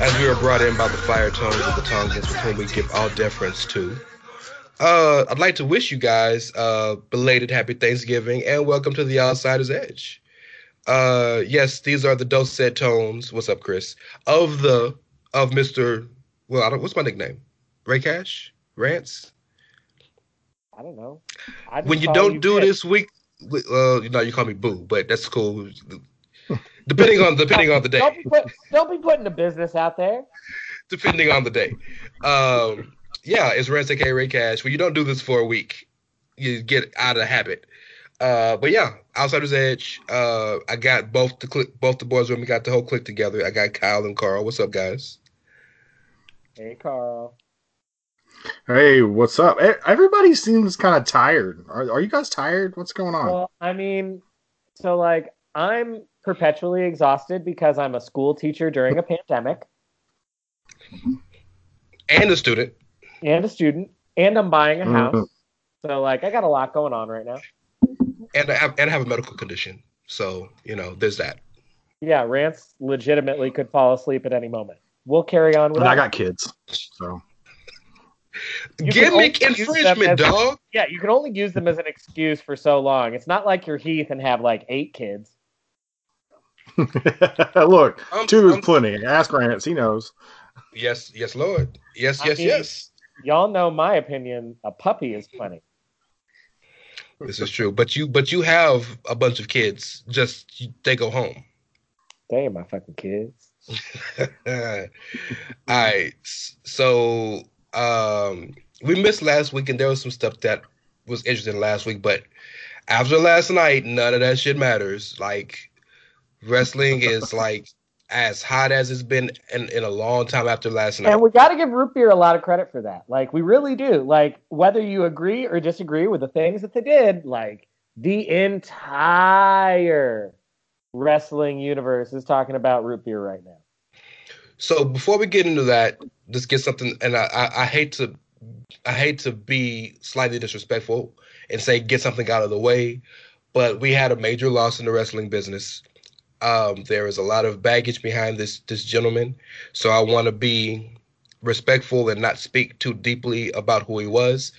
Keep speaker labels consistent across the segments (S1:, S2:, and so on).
S1: As we are brought in by the fire tones of the Tongans, with whom we give all deference to. Uh, I'd like to wish you guys uh, belated happy Thanksgiving and welcome to the Outsider's Edge. Uh, yes, these are the dulcet tones. What's up, Chris? Of the of Mister. Well, I don't. What's my nickname? Rey Cash, Rance.
S2: I don't know. I
S1: When you don't do this week, uh, you know you call me Boo, but that's cool. Depending on depending on the day.
S2: Don't be, put, don't be putting the business out there.
S1: depending on the day. Um, yeah, it's Rance aka Rey Cash. When you don't do this for a week, you get out of the habit. Uh, but yeah, Outsiders Edge. Uh, I got both the click, both the boys with me. Got the whole click together. I got Kyle and Karl. What's up, guys?
S2: Hey, Karl.
S3: hey, what's up? E- Everybody seems kind of tired. Are, are you guys tired? What's going on?
S2: Well, I mean, so like I'm perpetually exhausted because I'm a school teacher during a pandemic
S1: And a student.
S2: and a student, and I'm buying a house.
S3: Mhm.
S2: So like I got a lot going on right now.
S1: And I have, and I have a medical condition. So you know, there's that.
S2: Yeah, Rance legitimately could fall asleep at any moment. We'll carry on with
S3: And I got kids, so
S2: You can
S1: Gimmick
S2: only use
S1: infringement,
S2: as-
S1: dog.
S2: Yeah, you can only use them as an excuse for so long. It's not like you're Heath and have like eight kids.
S3: look,
S1: I'm-
S3: two is
S1: I'm-
S3: plenty. Ask Rance, he knows.
S1: Yes, yes, Lord. Yes,
S2: I
S1: yes,
S2: mean-
S1: yes.
S2: Y'all know my opinion. A puppy is plenty.
S1: This is true. But you, but you have a bunch of kids. Just they go home.
S2: Damn, my fucking kids.
S1: All right. So um we missed last week and there was some stuff that was interesting last week, but after last night, none of that shit matters. Like wrestling is like as hot as it's been in, in a long time after last night.
S2: And we got to give Root Beer a lot of credit for that. Like, we really do. Like, whether you agree or disagree with the things that they did, like, the entire wrestling universe is talking about Root Beer right now.
S1: So before we get into that, let's get something. And I, I, I hate to, I hate to be slightly disrespectful and say get something out of the way, but we had a major loss in the wrestling business. Um, there is a lot of baggage behind this this gentleman, so I want to be respectful and not speak too deeply about who he was.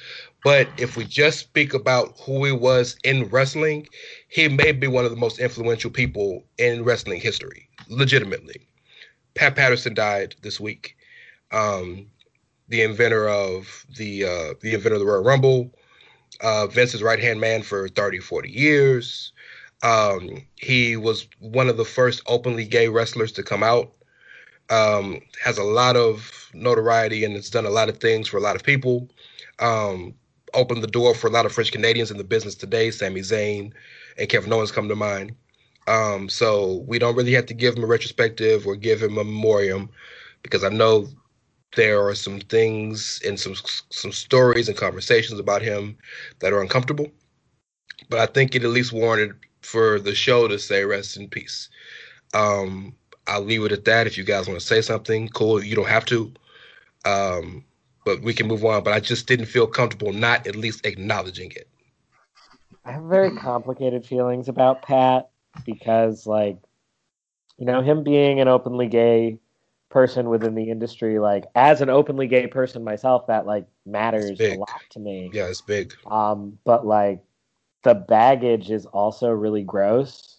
S1: But if we just speak about who he was in wrestling, he may be one of the most influential people in wrestling history, legitimately. Pat Patterson died this week. Um, the inventor of the uh, the inventor of the Royal Rumble, uh, Vince's right hand man for 30, 40 years. Um, he was one of the first openly gay wrestlers to come out. Um, has a lot of notoriety and has done a lot of things for a lot of people. Um, opened the door for a lot of French Canadians in the business today. Sami Zayn and Kevin Owens come to mind. Um, so we don't really have to give him a retrospective or give him a memoriam because I know there are some things and some some stories and conversations about him that are uncomfortable. But I think it at least warranted for the show to say rest in peace. Um, I'll leave it at that. If you guys want to say something, cool. You don't have to. Um, but we can move on. But I just didn't feel comfortable not at least acknowledging it.
S2: I have very complicated feelings about Pat because, like, you know, him being an openly gay person within the industry, like, as an openly gay person myself, that like matters a lot to me.
S1: Yeah, it's big.
S2: Um, but like, the baggage is also really gross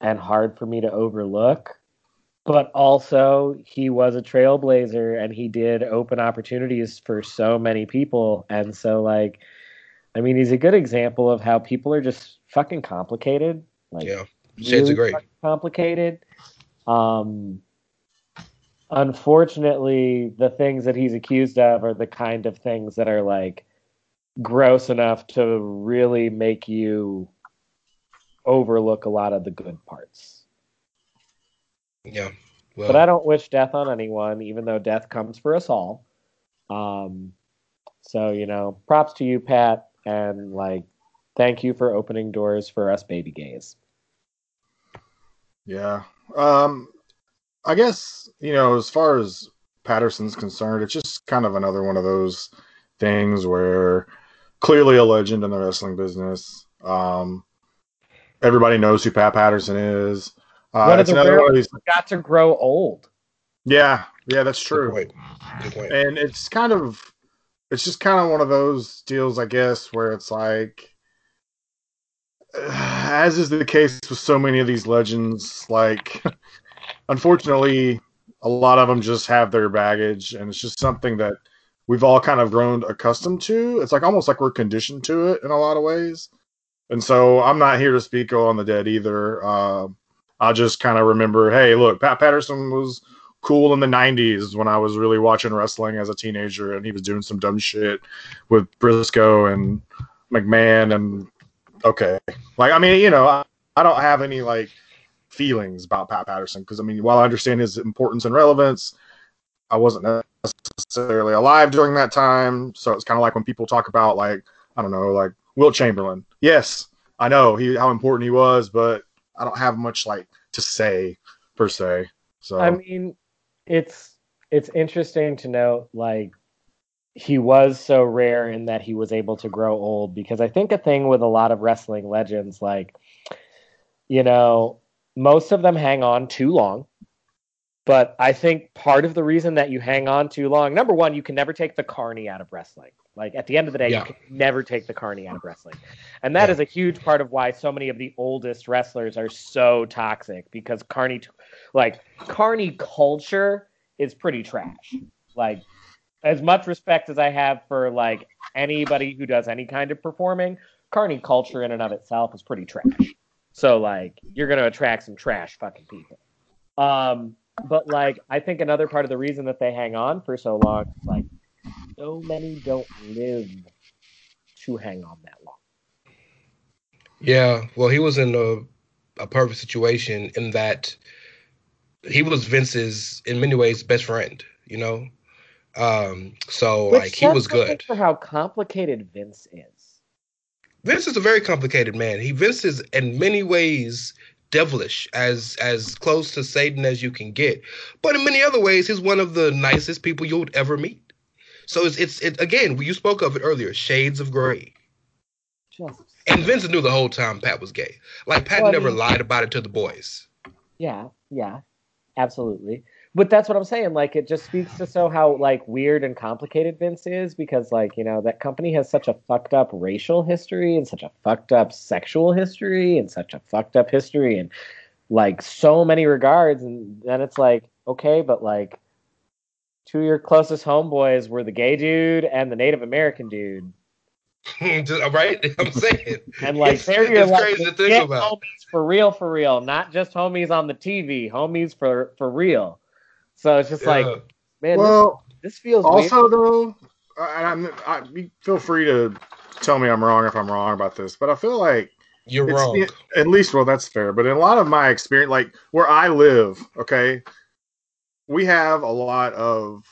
S2: and hard for me to overlook. but also he was a trailblazer and he did open opportunities for so many people and so like i mean he's a good example of how people are just fucking complicated like
S1: Yeah. Shades
S2: really
S1: of Grey.
S2: complicated um unfortunately the things that he's accused of are the kind of things that are like gross enough to really make you overlook a lot of the good parts
S1: Yeah. Well,
S2: but I don't wish death on anyone, even though death comes for us all. Um, so you know, props to you, Pat, and like, thank you for opening doors for us baby gays.
S3: Yeah. Um, I guess, you know, as far as Patterson's concerned, it's just kind of another one of those things where clearly a legend in the wrestling business. Um, everybody knows who Pat Patterson is. Uh,
S2: One of
S3: it's
S2: the
S3: another
S2: rare-
S3: one of these.
S2: Got to grow old.
S3: Yeah. Yeah, that's
S1: good
S3: true.
S1: point. Good point.
S3: and it's kind of it's just kind of one of those deals i guess where it's like as is the case with so many of these legends like unfortunately a lot of them just have their baggage and it's just something that we've all kind of grown accustomed to. It's like almost like we're conditioned to it in a lot of ways. And so i'm not here to speak on the dead either. Uh, i just kind of remember hey look pat patterson was cool in the 90s when I was really watching wrestling as a teenager and he was doing some dumb shit with Briscoe and McMahon and okay. Like I mean, you know, I, I don't have any like feelings about Pat Patterson because I mean, while I understand his importance and relevance, I wasn't necessarily alive during that time, so it's kind of like when people talk about like I don't know, like Wilt Chamberlain. Yes, I know he how important he was, but I don't have much like to say per se. So
S2: I mean, it's it's interesting to note like he was so rare in that he was able to grow old because I think a thing with a lot of wrestling legends like you know most of them hang on too long but I think part of the reason that you hang on too long number one you can never take the carny out of wrestling like at the end of the day
S1: Yeah.
S2: you can never take the carny out of wrestling and that
S1: Yeah.
S2: is a huge part of why so many of the oldest wrestlers are so toxic because carny like carny culture is pretty trash. Like as much respect as I have for like anybody who does any kind of performing, carny culture in and of itself is pretty trash. So like you're gonna attract some trash fucking people. Um, but like I think another part of the reason that they hang on for so long is like so many don't live to hang on that long.
S1: Yeah, well, he was in a, a perfect situation in that he was Vince's, in many ways, best friend. You know, um, so
S2: Which
S1: like he was good.
S2: for how complicated Vince is.
S1: Vince is a very complicated man. He Vince is in many ways devilish, as as close to Satan as you can get. But in many other ways, he's one of the nicest people you would ever meet. So it's it's it, again, you spoke of it earlier, shades of gray.
S2: Just
S1: And Vincent knew the whole time Pat was gay. Like Pat
S2: Well,
S1: never lied about it to the boys.
S2: Yeah, yeah, absolutely. But that's what I'm saying. Like, it just speaks to so how like weird and complicated Vince is because, like, you know, that company has such a fucked up racial history and such a fucked up sexual history and such a fucked up history and like so many regards. And then it's like, okay, but like, two of your closest homeboys were the gay dude and the Native American dude,
S1: Just- right? I'm saying.
S2: and like
S1: it's,
S2: they're your
S1: it's
S2: like
S1: crazy to think about.
S2: homies for real, for real, not just homies on the TV, homies for for real. So it's just like, man,
S3: well,
S2: this, this feels weird.
S3: also though, uh, and I'm, I, you feel free to tell me I'm wrong if I'm wrong about this, but I feel like
S1: You're
S3: it's
S1: wrong.
S3: at least well that's fair but in a lot of my experience like where i live okay we have a lot of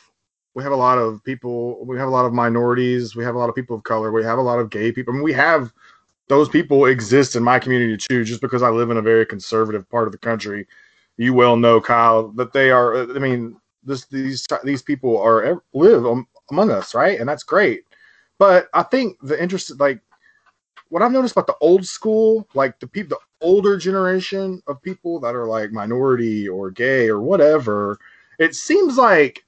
S3: we have a lot of people we have a lot of minorities we have a lot of people of color we have a lot of gay people I mean, we have those people exist in my community too just because i live in a very conservative part of the country you well know kyle that they are uh, i mean this these these people are live among us right? And that's great. But i think the interest like what I've noticed about the old school, like the people, the older generation of people that are like minority or gay or whatever, it seems like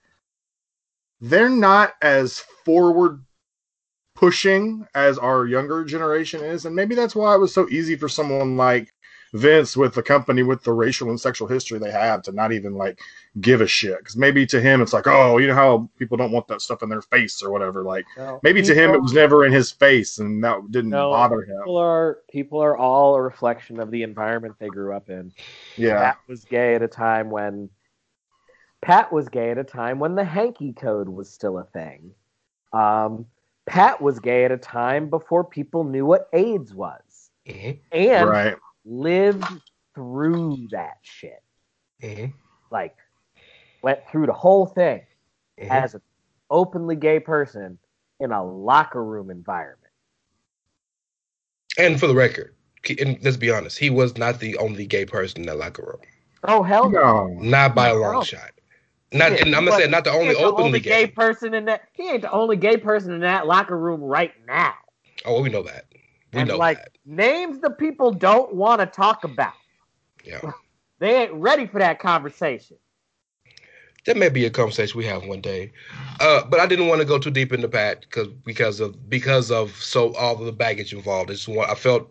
S3: they're not as forward pushing as our younger generation is, and maybe that's why it was so easy for someone like Vince with the company with the racial and sexual history they have to not even like give a shit. Because maybe to him it's like, oh, you know how people don't want that stuff in their face or whatever. Like
S2: No,
S3: maybe to him it was never in his face and that didn't
S2: No,
S3: bother him.
S2: People are people are all a reflection of the environment they grew up in.
S3: Yeah,
S2: Pat was gay at a time when Pat was gay at a time when the hanky code was still a thing. Um, Pat was gay at a time before people knew what AIDS was,
S1: Mhm,
S2: and
S3: right.
S2: Lived through that shit.
S1: mhm,
S2: Like went through the whole thing
S1: mhm.
S2: as an openly gay person in a locker room environment.
S1: And for the record, and let's be honest, he was not the only gay person in that locker room.
S2: Oh hell no!
S3: No.
S1: Not by a long
S2: No.
S1: shot. Not, and I'm gonna say not the only
S2: ain't the
S1: openly
S2: only
S1: gay.
S2: gay person in that. He ain't the only gay person in that locker room right now.
S1: Oh, well, we know that. We
S2: and like
S1: that.
S2: names the people don't want to talk about.
S1: Yeah,
S2: They ain't ready for that conversation.
S1: that may be a conversation we have one day. Uh, but I didn't want to go too deep into Pat because because of because of so all of the baggage involved. I just want I felt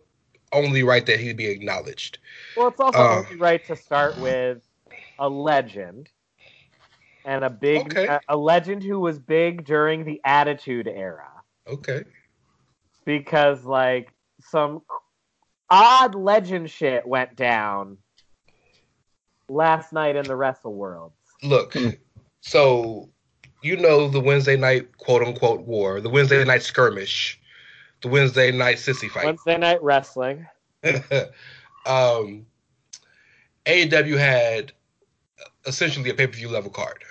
S1: only right that he'd be acknowledged.
S2: Well, it's also
S1: Uh.
S2: only right to start with a legend and a big
S1: Okay.
S2: a, a legend who was big during the Attitude Era
S1: Okay.
S2: Because like some odd legend shit went down last night in the wrestle world.
S1: Look, so you know the Wednesday night quote unquote war, the Wednesday night skirmish, the Wednesday night sissy fight.
S2: Wednesday night wrestling.
S1: um, AEW had essentially a pay per view level card.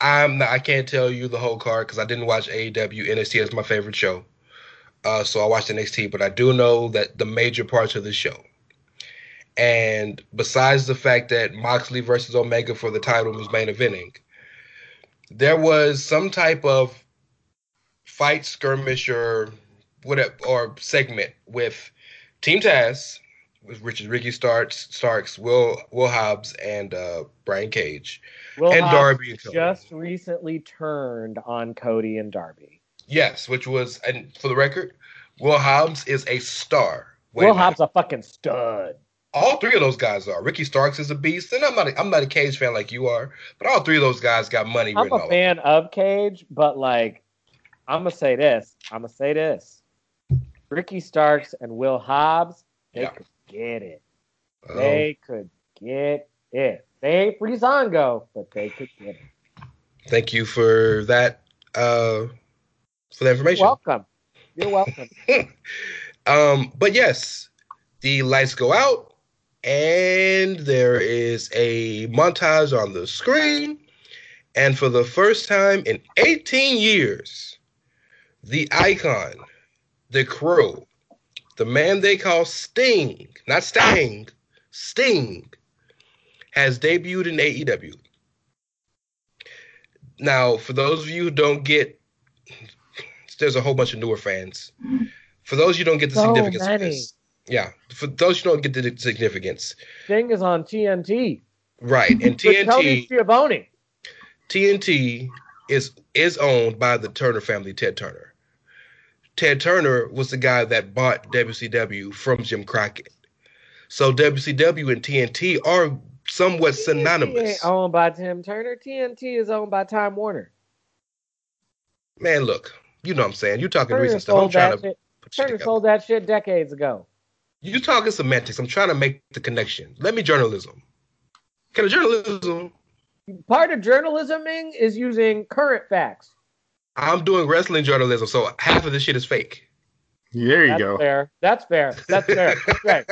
S1: I'm not, I can't tell you the whole card because I didn't watch AEW. NXT is my favorite show, uh, so I watched the NXT. But I do know that the major parts of the show. And besides the fact that Moxley versus Omega for the title was main eventing, there was some type of fight skirmish or whatever or segment with Team Taz, with Richard Ricky Starks, Starks, Will Will Hobbs, and uh, Brian Cage,
S2: Will
S1: and
S2: Hobbs
S1: Darby and Cody.
S2: just recently turned on Cody and Darby.
S1: Yes, which was and for the record, Will Hobbs is a star. Wait
S2: Will. Hobbs a fucking stud.
S1: All three of those guys are. Ricky Starks is a beast, and I'm not. A, I'm not a Cage fan like you are, but all three of those guys got money
S2: I'm a fan of Cage, but like, I'm gonna say this. I'm gonna say this. Ricky Starks and Will Hobbs, they
S1: Yeah.
S2: could get it.
S1: over.
S2: They could get it. They ain't but they could get it.
S1: Um, thank you for that. Uh, for the
S2: You're
S1: information.
S2: welcome. You're welcome.
S1: um, but yes, the lights go out, and there is a montage on the screen. And for the first time in 18 years, the icon, the crow, the man they call Sting, not Stang, Sting, has debuted in AEW. Now, for those of you who don't get, there's a whole bunch of newer fans. For those you don't get the
S2: So
S1: significance of this, yeah. For those you don't get the significance,
S2: Thing is on TNT.
S1: right? And
S2: With Tony
S1: TNT,
S2: Schiavone.
S1: TNT is is owned by the Turner family, Ted Turner. Ted Turner was the guy that bought WCW from Jim Crockett. So WCW and TNT are somewhat
S2: TNT
S1: synonymous.
S2: ain't owned by Tim Turner. TNT is owned by Time Warner.
S1: Man, look, you know what I'm saying. You're talking
S2: Turner
S1: recent stuff. I'm trying to
S2: shit.
S1: put
S2: Turner
S1: together.
S2: sold that shit decades ago.
S1: You talking semantics. I'm trying to make the connection. Let me journalism. Can a journalism?
S2: Part of journalisming is using current facts.
S1: I'm doing wrestling journalism, so half of this shit is fake.
S3: There you
S2: That's
S3: go.
S2: fair. That's fair. That's fair. That's right.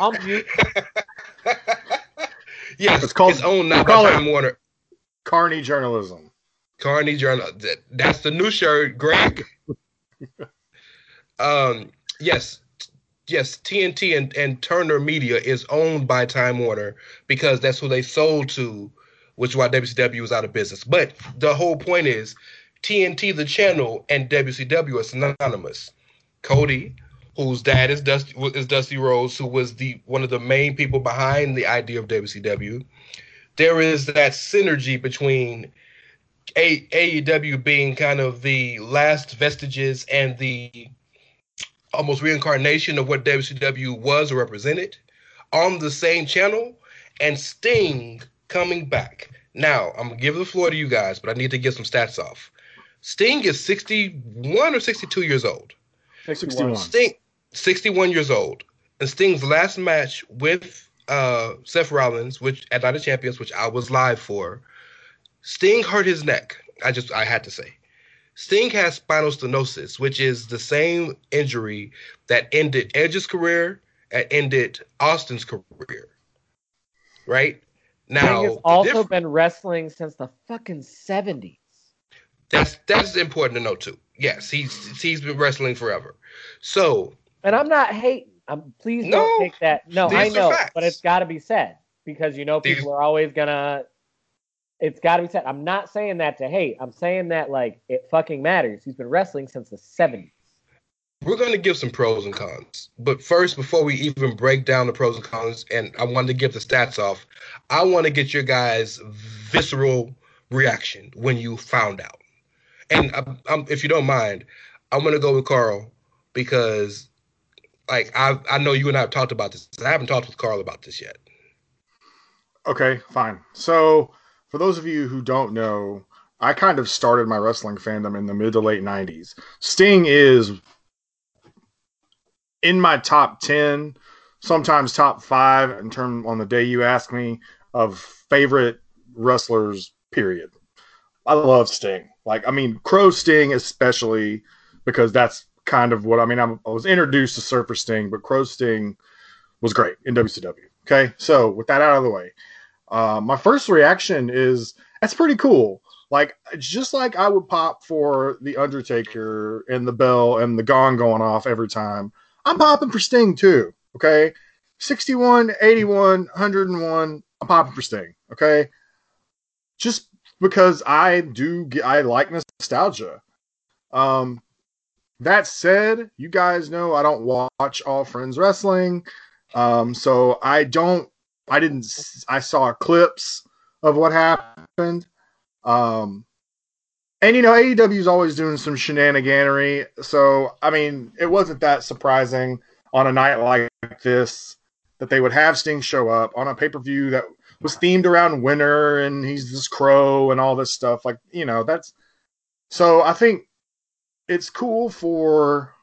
S2: I'm mute.
S1: yes,
S3: It's called-
S1: it's owned not
S3: call
S1: by
S3: it-
S1: Time Warner.
S3: Carney journalism.
S1: Carney Journal. that- That's the new shirt, Greg. um, yes, yes. TNT and, and Turner Media is owned by Time Warner because that's who they sold to, which is why WCW was out of business. But the whole point is, TNT, the channel, and WCW are synonymous. Cody, whose dad is Dusty is Dusty Rhodes, who was the one of the main people behind the idea of WCW. There is that synergy between a- AEW being kind of the last vestiges and the almost reincarnation of what WCW was or represented on the same channel, and Sting coming back. Now, I'm gonna give the floor to you guys, but I need to get some stats off. Sting is 61 or 62 years old.
S3: 61.
S1: Sting, 61 years old. And Sting's last match with uh, Seth Rollins, which at Night of Champions, which I was live for, Sting hurt his neck. I just I had to say. Sting has spinal stenosis, which is the same injury that ended Edge's career and ended Austin's career. Right? Now
S2: Sting has also
S1: diff-
S2: been wrestling since the fucking 70s.
S1: that's that's important to know too. Yes, he's he's been wrestling forever. So
S2: And I'm not hating. I'm please
S1: No,
S2: don't take that. No, I know, but it's got to be said because you know
S1: These-
S2: people are always gonna. It's got to be said. I'm not saying that to hate. I'm saying that like it fucking matters. He's been wrestling since the 70s.
S1: we're going to give some pros and cons. But first, before we even break down the pros and cons, and I wanted to get the stats off, I want to get your guys' visceral reaction when you found out. And um, um, if you don't mind, I'm going to go with Karl because, like, I I know you and I have talked about this. I haven't talked with Karl about this yet.
S3: Okay, fine. So, for those of you who don't know, I kind of started my wrestling fandom in the mid to late 90s. Sting is in my top 10, sometimes top 5 in term on the day you ask me of favorite wrestlers period. I love Sting. Like I mean Crow Sting especially because that's kind of what I mean I'm, I was introduced to Surfer Sting, but Crow Sting was great in WCW. Okay? So, with that out of the way, uh, my first reaction is that's pretty cool. Like just like I would pop for the Undertaker and the bell and the gong going off every time. I'm popping for Sting too. Okay, 61, 81, 101. I'm popping for Sting. Okay, just because I do get, I like nostalgia. Um, that said, you guys know I don't watch All Friends Wrestling, um, so I don't I didn't. I saw clips of what happened. Um, and you know, AEW is always doing some shenaniganery. So I mean, it wasn't that surprising on a night like this that they would have Sting show up on a pay per view that was themed around winter and he's this crow and all this stuff. Like you know, that's so I think it's cool for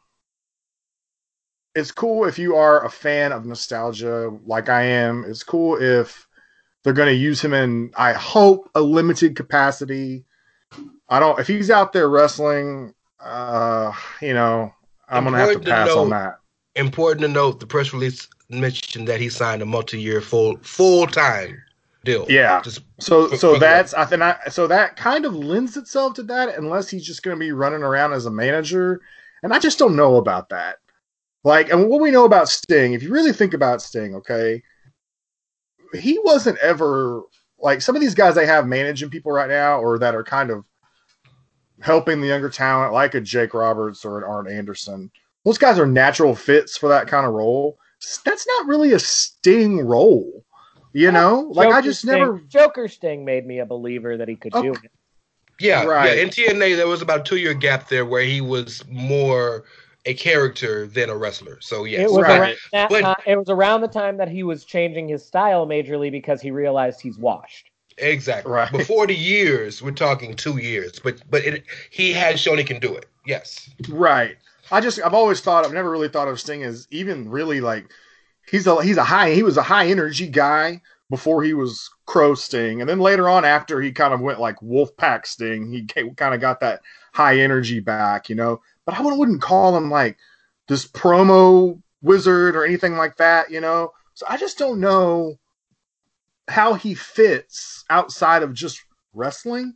S3: it's cool if you are a fan of nostalgia like I am. It's cool if they're going to use him in, I hope, a limited capacity. I don't, if he's out there wrestling, uh, you know, I'm going to have to
S1: Important to
S3: pass on that.
S1: Important to note, the press release mentioned that he signed a multi-year full full-time deal.
S3: Yeah.
S1: Just
S3: So,
S1: for-
S3: so
S1: for
S3: that's, I think, I, so that kind of lends itself to that, unless he's just going to be running around as a manager. And I just don't know about that. Like, and what we know about Sting, if you really think about Sting, okay, he wasn't ever like some of these guys they have managing people right now, or that are kind of helping the younger talent, like a Jake Roberts or an Arn Anderson. Those guys are natural fits for that kind of role. That's not really a Sting role, you know. Like I just
S2: Sting,
S3: never
S2: Joker Sting made me a believer that he could do it.
S1: Yeah,
S3: Right.
S1: yeah. In TNA, there was about a two-year gap there where he was more a character than a wrestler. So yes,
S2: It was
S3: Right.
S2: around that
S1: But-
S2: time, it was around the time that he was changing his style majorly because he realized he's washed.
S1: exactly.
S3: Right.
S1: Before the years, we're talking two years, but but it, he has shown he can do it. Yes.
S3: Right. I just I've always thought I've never really thought of Sting as even really like he's a he's a high he was a high energy guy before he was Crow Sting, and then later on after he kind of went like Wolfpack Sting, he kind of got that high energy back, you know. But I wouldn't call him like this promo wizard or anything like that, you know. So I just don't know how he fits outside of just wrestling.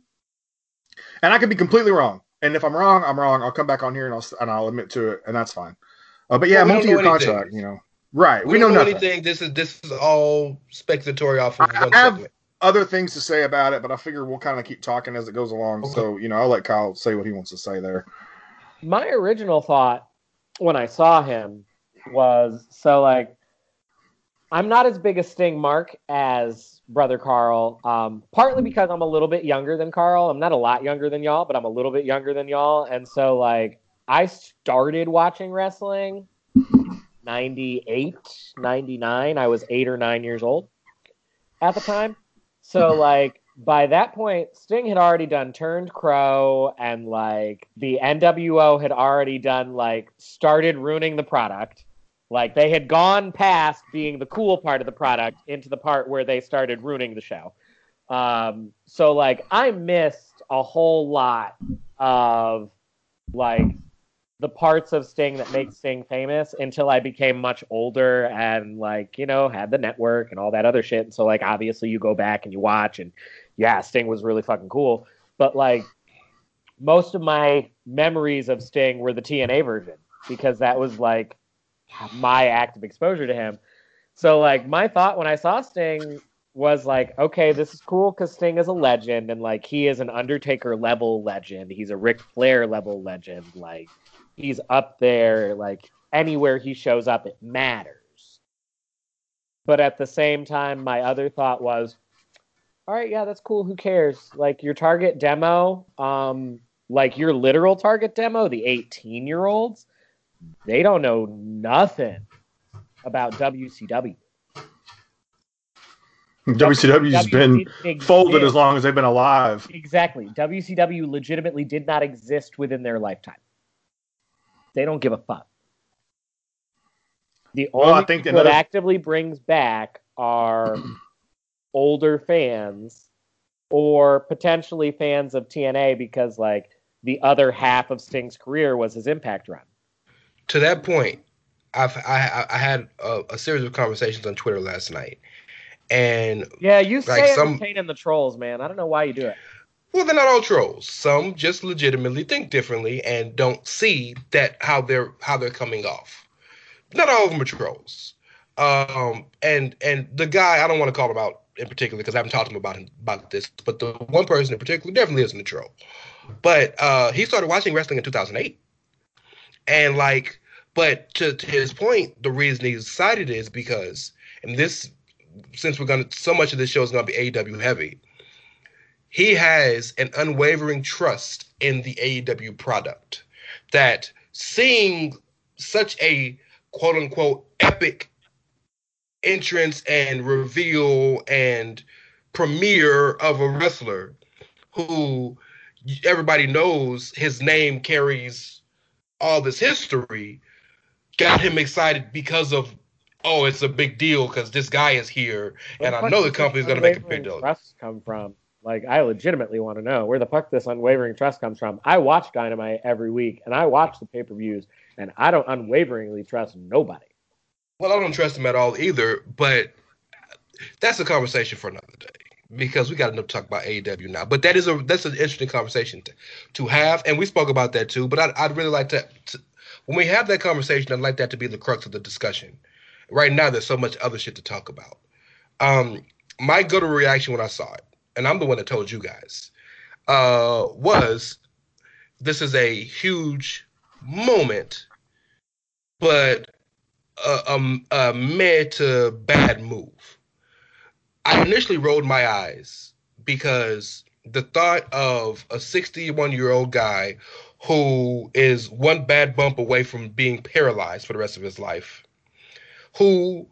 S3: And I could be completely wrong. And if I'm wrong, I'm wrong. I'll come back on here and I'll and I'll admit to it, and that's fine. Uh, but yeah,
S1: Well, we
S3: multi-year contract, you know. Right.
S1: We,
S3: We,
S1: don't
S3: know
S1: know
S3: nothing.
S1: anything. This is this is all speculatory off of
S3: I-
S1: one
S3: I have-
S1: segment.
S3: Other things to say about it, but I figure we'll kind of keep talking as it goes along.
S1: Okay.
S3: So you know, I'll let Kyle say what he wants to say there.
S2: My original thought when I saw him was so like I'm not as big a Sting mark as brother Karl. Um, partly because I'm a little bit younger than Karl. I'm not a lot younger than y'all, but I'm a little bit younger than y'all, and so like I started watching wrestling 98, 99. I was eight or nine years old at the time. So, like, by that point, Sting had already done Turned Crow, and like the NWO had already done like started ruining the product. Like they had gone past being the cool part of the product into the part where they started ruining the show. Um, so like I missed a whole lot of like the parts of Sting that make Sting famous until I became much older and like, you know, had the network and all that other shit. And so like obviously you go back and you watch and yeah, Sting was really fucking cool. But like most of my memories of Sting were the TNA version because that was like my active exposure to him. So like my thought when I saw Sting was like, okay, this is cool because Sting is a legend and like he is an Undertaker level legend. He's a Ric Flair level legend. Like he's up there. Like anywhere he shows up, it matters. But at the same time, my other thought was, all right, yeah, that's cool. Who cares? Like your target demo, um, like your literal target demo, the 18 year olds, they don't know nothing about WCW.
S3: WCW's been
S2: didn't
S3: folded as long as they've been alive.
S2: Exactly. WCW legitimately did not exist within their lifetime. They don't give a fuck. The
S3: Well, I
S2: only
S3: think
S2: that actively brings back are older fans or potentially fans of TNA because like the other half of Sting's career was his Impact run.
S1: to that point, I've I, I had a, a series of conversations on Twitter last night, and
S2: Yeah, you
S1: Like
S2: say
S1: some-
S2: entertaining the trolls, man. I don't know why you do it.
S1: well, they're not all trolls. Some just legitimately think differently and don't see that how they're how they're coming off. Not all of them are trolls. Um, and and the guy I don't want to call him out in particular because I haven't talked to him about him about this, but the one person in particular definitely isn't a troll. But uh, he started watching wrestling in 2008, and like, but to, to his point, the reason he decided is because, and this, since we're gonna, so much of this show is gonna be AEW heavy. He has an unwavering trust in the AEW product that seeing such a quote unquote epic entrance and reveal and premiere of a wrestler who everybody knows his name carries all this history got him excited because of oh it's a big deal because this guy is here and i know the company's going to make a big deal
S2: Trust come from? Like, I legitimately want to know where the fuck this unwavering trust comes from. I watch Dynamite every week, and I watch the pay per views, and I don't unwaveringly trust nobody.
S1: Well i don't trust him at all either but that's a conversation for another day because we got enough to talk about AEW now. But that is a that's an interesting conversation to, to have, and we spoke about that too. But I'd, I'd really like to, to when we have that conversation, I'd like that to be the crux of the discussion. Right now, there's so much other shit to talk about. Um, my gut reaction when I saw it, and I'm the one that told you guys, uh, was this is a huge moment, but a, a, mid to bad move. I initially rolled my eyes because the thought of a 61 year old guy who is one bad bump away from being paralyzed for the rest of his life, who,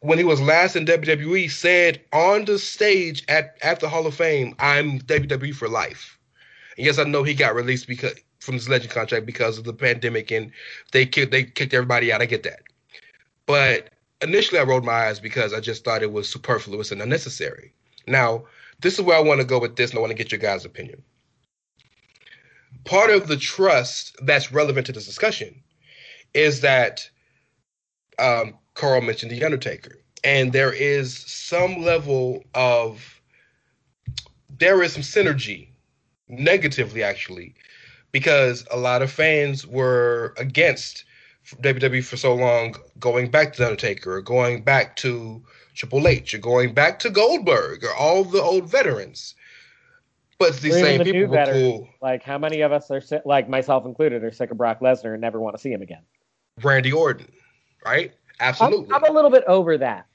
S1: when he was last in WWE, said on the stage at, at the Hall of Fame, I'm WWE for life. And yes, I know he got released because from his legend contract because of the pandemic and they kicked they kicked everybody out. I get that. But initially I rolled my eyes because I just thought it was superfluous and unnecessary. Now, this is where I want to go with this, and I want to get your guys' opinion. Part of the trust that's relevant to this discussion is that um, Karl mentioned The Undertaker, and there is some level of there is some synergy, negatively actually, because a lot of fans were against WWE for so long, going back to The Undertaker, or going back to Triple H, or going back to Goldberg, or all the old veterans. But these same
S2: the
S1: people were cool.
S2: Like, how many of us are, si- like myself included, are sick of Brock Lesnar and never want to see him again?
S1: Randy Orton, right?
S2: I'm,
S1: Absolutely.
S2: I'm a little bit over that.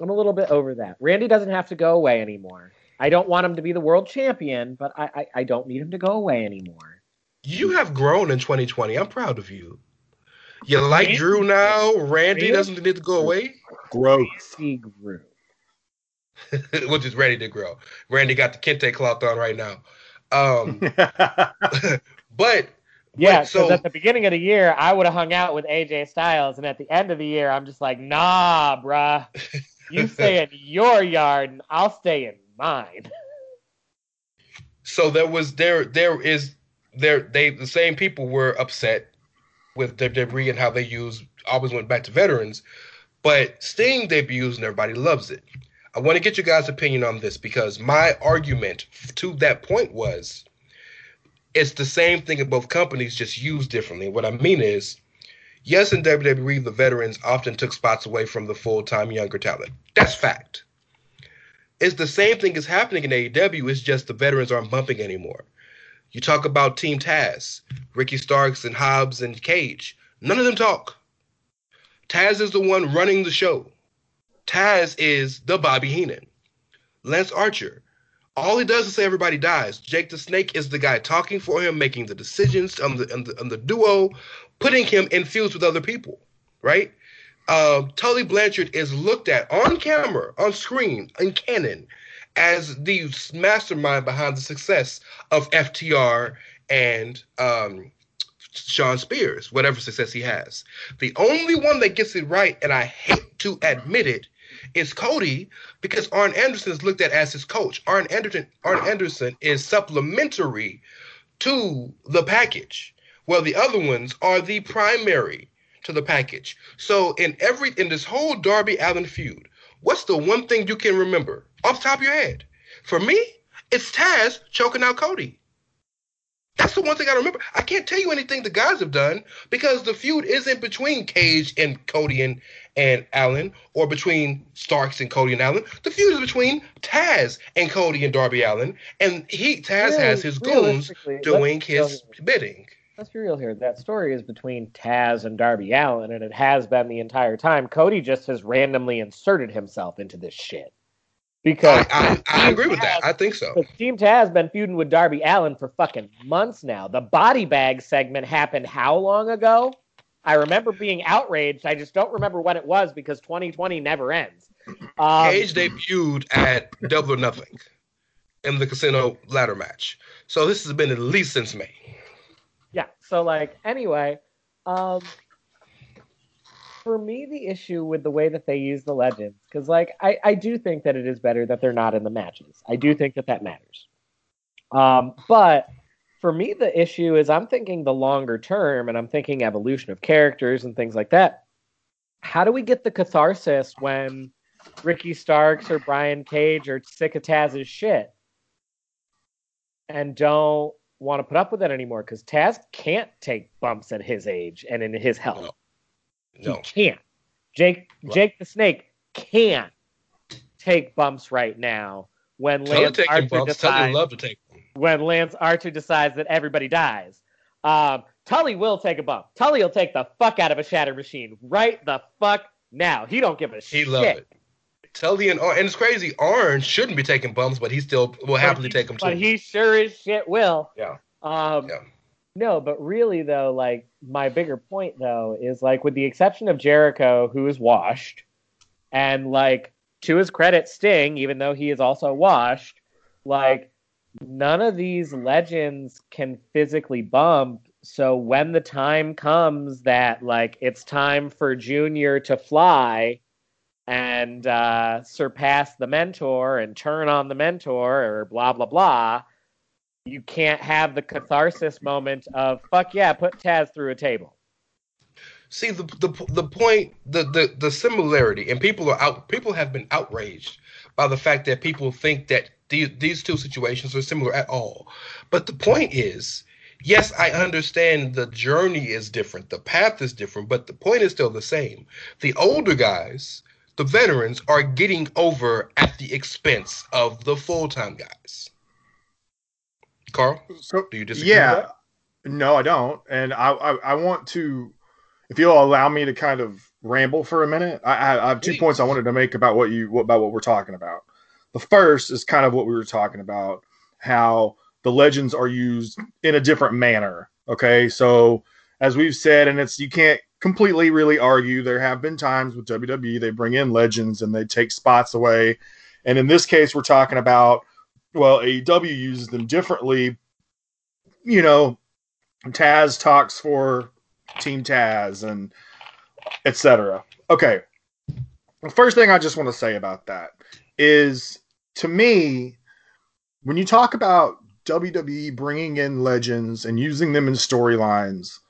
S2: I'm a little bit over that. Randy doesn't have to go away anymore. I don't want him to be the world champion, but I, I, I don't need him to go away anymore.
S1: you have grown in 2020. I'm proud of you. You like
S2: Randy-
S1: Drew now? Randy
S2: Really?
S1: doesn't need to go away,
S3: Growth.
S2: He grew.
S1: which is ready to grow. Randy got the kente cloth on right now. Um, but
S2: Yeah,
S1: Wait,
S2: because
S1: so-
S2: at the beginning of the year, I would have hung out with AJ Styles, and at the end of the year, I'm just like, nah, bruh. You stay in your yard, and I'll stay in mine.
S1: so there was there there is there they the same people were upset with debris and how they use always went back to veterans, but Sting debuts and everybody loves it. I want to get your guys' opinion on this because my argument to that point was it's the same thing in both companies, just used differently. What I mean is, yes, in WWE, the veterans often took spots away from the full time younger talent. That's fact. It's the same thing is happening in AEW, it's just the veterans aren't bumping anymore. You talk about Team Taz, Ricky Starks and Hobbs and Cage. None of them talk. Taz is the one running the show. Taz is the Bobby Heenan. Lance Archer. All he does is say everybody dies. Jake the Snake is the guy talking for him, making the decisions on the on the, on the duo, putting him in feuds with other people, right? Um, Tully Blanchard is looked at on camera, on screen, in canon, as the mastermind behind the success of FTR and um, Shawn Spears, whatever success he has. The only one that gets it right, and I hate to admit it, is Cody because Arn Anderson is looked at as his coach. Arn Anderson, Arn Anderson is supplementary to the package, while the other ones are the primary to the package. So in every in this whole Darby Allin feud, what's the one thing you can remember off the top of your head? For me, it's Taz choking out Cody. That's the one thing I remember. I can't tell you anything the guys have done because the feud isn't between Cage and Cody and, and Allin or between Starks and Cody and Allin. The feud is between Taz and Cody and Darby Allin, and he Taz
S2: Really,
S1: has his goons doing
S2: let's be real
S1: his bidding.
S2: Let's be real here. That story is between Taz and Darby Allin, and it has been the entire time. Cody just has randomly inserted himself into this shit. Because
S1: I, I, I agree with that. I think so.
S2: Team Taz been feuding with Darby Allin for fucking months now. The body bag segment happened how long ago? I remember being outraged. I just don't remember when it was because 2020 never ends. Um,
S1: Cage debuted at Double or Nothing in the Casino ladder match. So this has been at least since May.
S2: Yeah. So like anyway, um, for me the issue with the way that they use the legends, because like I I do think that it is better that they're not in the matches. I do think that that matters. Um, but for me the issue is I'm thinking the longer term, and I'm thinking evolution of characters and things like that. How do we get the catharsis when Ricky Starks or Brian Cage are sick of Taz's shit and don't want to put up with that anymore because Taz can't take bumps at his age and in his health.
S1: No.
S2: He can't. Jake
S1: Right.
S2: Jake the Snake can't take bumps right now when
S1: Tully
S2: Lance Archer
S1: bumps.
S2: Decides
S1: love to take them.
S2: when Lance Archer decides that everybody dies. Um, Tully will take a bump. Tully will take the fuck out of a shatter machine right the fuck now. He don't give a
S1: He
S2: shit.
S1: love it. Tully and Arn, and it's crazy. Arn shouldn't be taking bumps, but he still will happily
S2: he-
S1: take them too.
S2: But he sure as shit will.
S1: Yeah.
S2: Um,
S1: Yeah.
S2: No, but really though, like my bigger point though is like with the exception of Jericho, who is washed, and like to his credit, Sting, even though he is also washed, like none of these legends can physically bump. So when the time comes that like it's time for Junior to fly and uh, surpass the mentor and turn on the mentor or blah blah blah, you can't have the catharsis moment of fuck yeah, put Taz through a table.
S1: See the the the point the the the similarity, and people are out. People have been outraged by the fact that people think that these these two situations are similar at all. But the point is, yes, I understand the journey is different, the path is different, but the point is still the same. The older guys, the veterans, are getting over at the expense of the full time guys. Karl,
S3: So
S1: do you disagree?
S3: yeah, no, I don't, and I, I I want to, if you'll allow me to kind of ramble for a minute. I, I, I have two
S1: Please.
S3: points I wanted to make about what you what, about what we're talking about. The first is kind of what we were talking about, how the legends are used in a different manner. Okay, so as we've said, and it's you can't completely really argue. There have been times with WWE they bring in legends and they take spots away. And in this case, we're talking about well, AEW uses them differently. You know, Taz talks for Team Taz and etc. Okay. The first thing I just want to say about that is to me, when you talk about WWE bringing in legends and using them in storylines,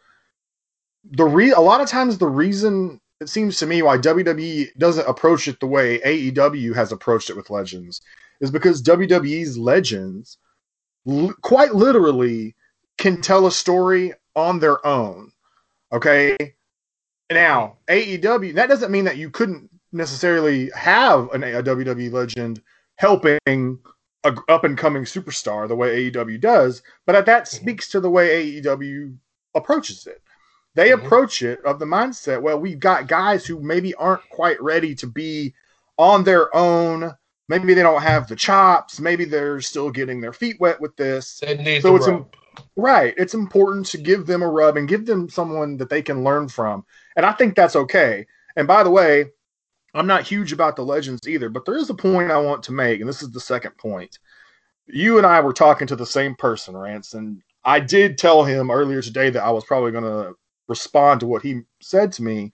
S3: the re a lot of times the reason it seems to me why WWE doesn't approach it the way AEW has approached it with legends is because WWE's legends l- quite literally can tell a story on their own. Okay. Now, AEW, that doesn't mean that you couldn't necessarily have an, a WWE legend helping a up and coming superstar the way AEW does, but that mm-hmm. speaks to the way AEW approaches it. They
S1: Mhm.
S3: approach it of the mindset, well, we've got guys who maybe aren't quite ready to be on their own. Maybe they don't have the chops. Maybe they're still getting their feet wet with this.
S1: It
S3: So it's
S1: rub.
S3: Right. It's important to give them a rub and give them someone that they can learn from. And I think that's okay. And by the way, I'm not huge about the legends either, but there is a point I want to make, and this is the second point. You and I were talking to the same person, Rance, and I did tell him earlier today that I was probably going to respond to what he said to me.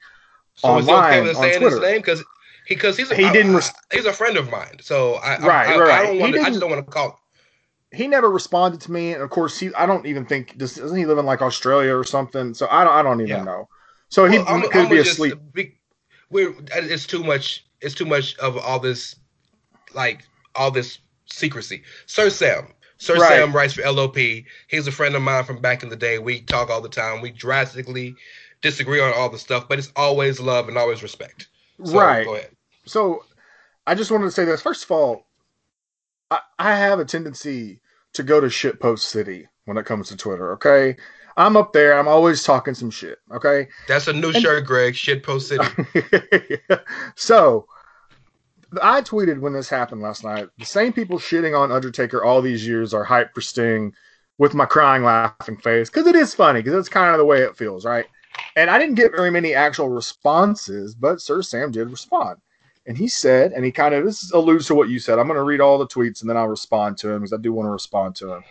S1: So okay
S3: online,
S1: with
S3: on
S1: saying his
S3: Twitter.
S1: name? Because he, because he's a,
S3: He
S1: I-
S3: didn't res-
S1: he's a friend of mine. So I,
S3: Right,
S1: I,
S3: right,
S1: I don't want. To, I just don't want to call.
S3: He never responded to me, and of course, he I don't even think does, doesn't he live in like Australia or something? So I don't I don't even
S1: Yeah.
S3: know. So he
S1: I'm-
S3: could
S1: I'm
S3: be
S1: just-
S3: asleep.
S1: Be, we're, it's too much. It's too much of all this, like all this secrecy. Sir Sam. Sir
S3: Right.
S1: Sam writes for LOP. He's a friend of mine from back in the day. We talk all the time. We drastically disagree on all the stuff, but it's always love and always respect. So,
S3: right.
S1: Go ahead.
S3: so I just wanted to say this. First of all, I, I have a tendency to go to shitpost city when it comes to Twitter. Okay, I'm up there. I'm always talking some shit. Okay,
S1: That's a new
S3: And-
S1: shirt, Greg. Shitpost City.
S3: so I tweeted when this happened last night. The same people shitting on Undertaker all these years are hyped for Sting with my crying, laughing face because it is funny because it's kind of the way it feels, right? And I didn't get very many actual responses, but Sir Sam did respond. And he said, and he kind of this alludes to what you said. I'm going to read all the tweets and then I'll respond to him because I do want to respond to him.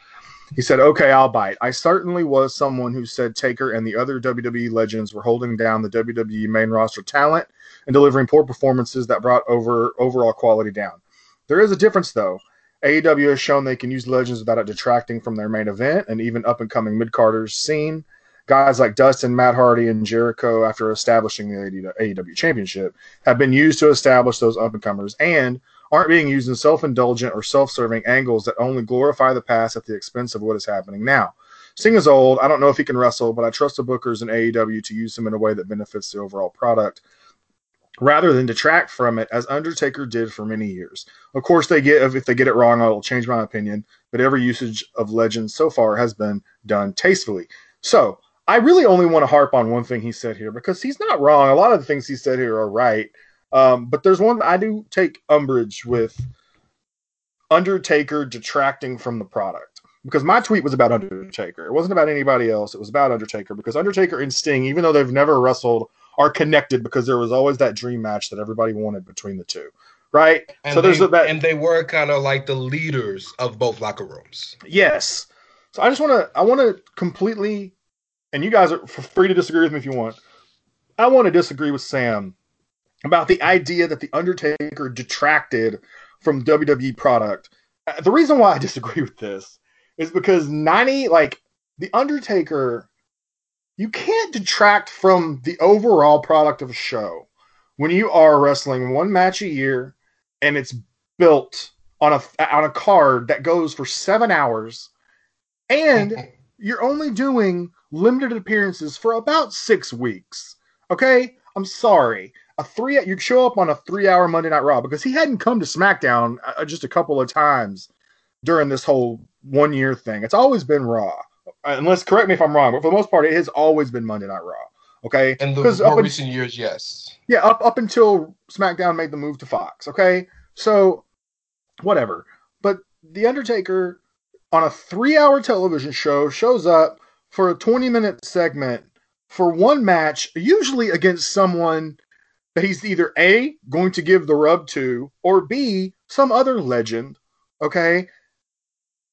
S3: He said, Okay, I'll bite. I certainly was someone who said Taker and the other WWE legends were holding down the WWE main roster talent and delivering poor performances that brought over overall quality down. There is a difference though. AEW has shown they can use legends without it detracting from their main event and even up and coming mid carders scene. Guys like Dustin, Matt Hardy, and Jericho, after establishing the AEW championship, have been used to establish those up and comers and aren't being used in self indulgent or self serving angles that only glorify the past at the expense of what is happening now. Sting is old. I don't know if he can wrestle, but I trust the bookers in AEW to use him in a way that benefits the overall product rather than detract from it as Undertaker did for many years. Of course, they get if they get it wrong, I will change my opinion. But every usage of legends so far has been done tastefully. So I really only want to harp on one thing he said here because he's not wrong. A lot of the things he said here are right. Um, but there's one I do take umbrage with Undertaker detracting from the product because my tweet was about Undertaker. It wasn't about anybody else. It was about Undertaker because Undertaker and Sting, even though they've never wrestled, are connected because there was always that dream match that everybody wanted between the two, right?
S1: And
S3: so there's
S1: they,
S3: that.
S1: and they were kind of like the leaders of both locker rooms.
S3: Yes. So I just want to I want to completely and you guys are free to disagree with me if you want. I want to disagree with Sam about the idea that the Undertaker detracted from WWE product. Uh, The reason why I disagree with this is because 90 like the Undertaker you can't detract from the overall product of a show when you are wrestling one match a year and it's built on a on a card that goes for 7 hours and you're only doing limited appearances for about six weeks. Okay, I'm sorry. A three you show up on a three-hour Monday Night Raw because he hadn't come to SmackDown uh, just a couple of times during this whole one-year thing. It's always been Raw, Uh, unless correct me if I'm wrong, but for the most part, it has always been Monday Night Raw. Okay,
S1: and the more
S3: in-
S1: recent years, yes.
S3: yeah, up up until SmackDown made the move to Fox. Okay, so whatever. But the Undertaker on a three-hour television show shows up for a 20-minute segment for one match, usually against someone that he's either A, going to give the rub to, or B, some other legend, okay?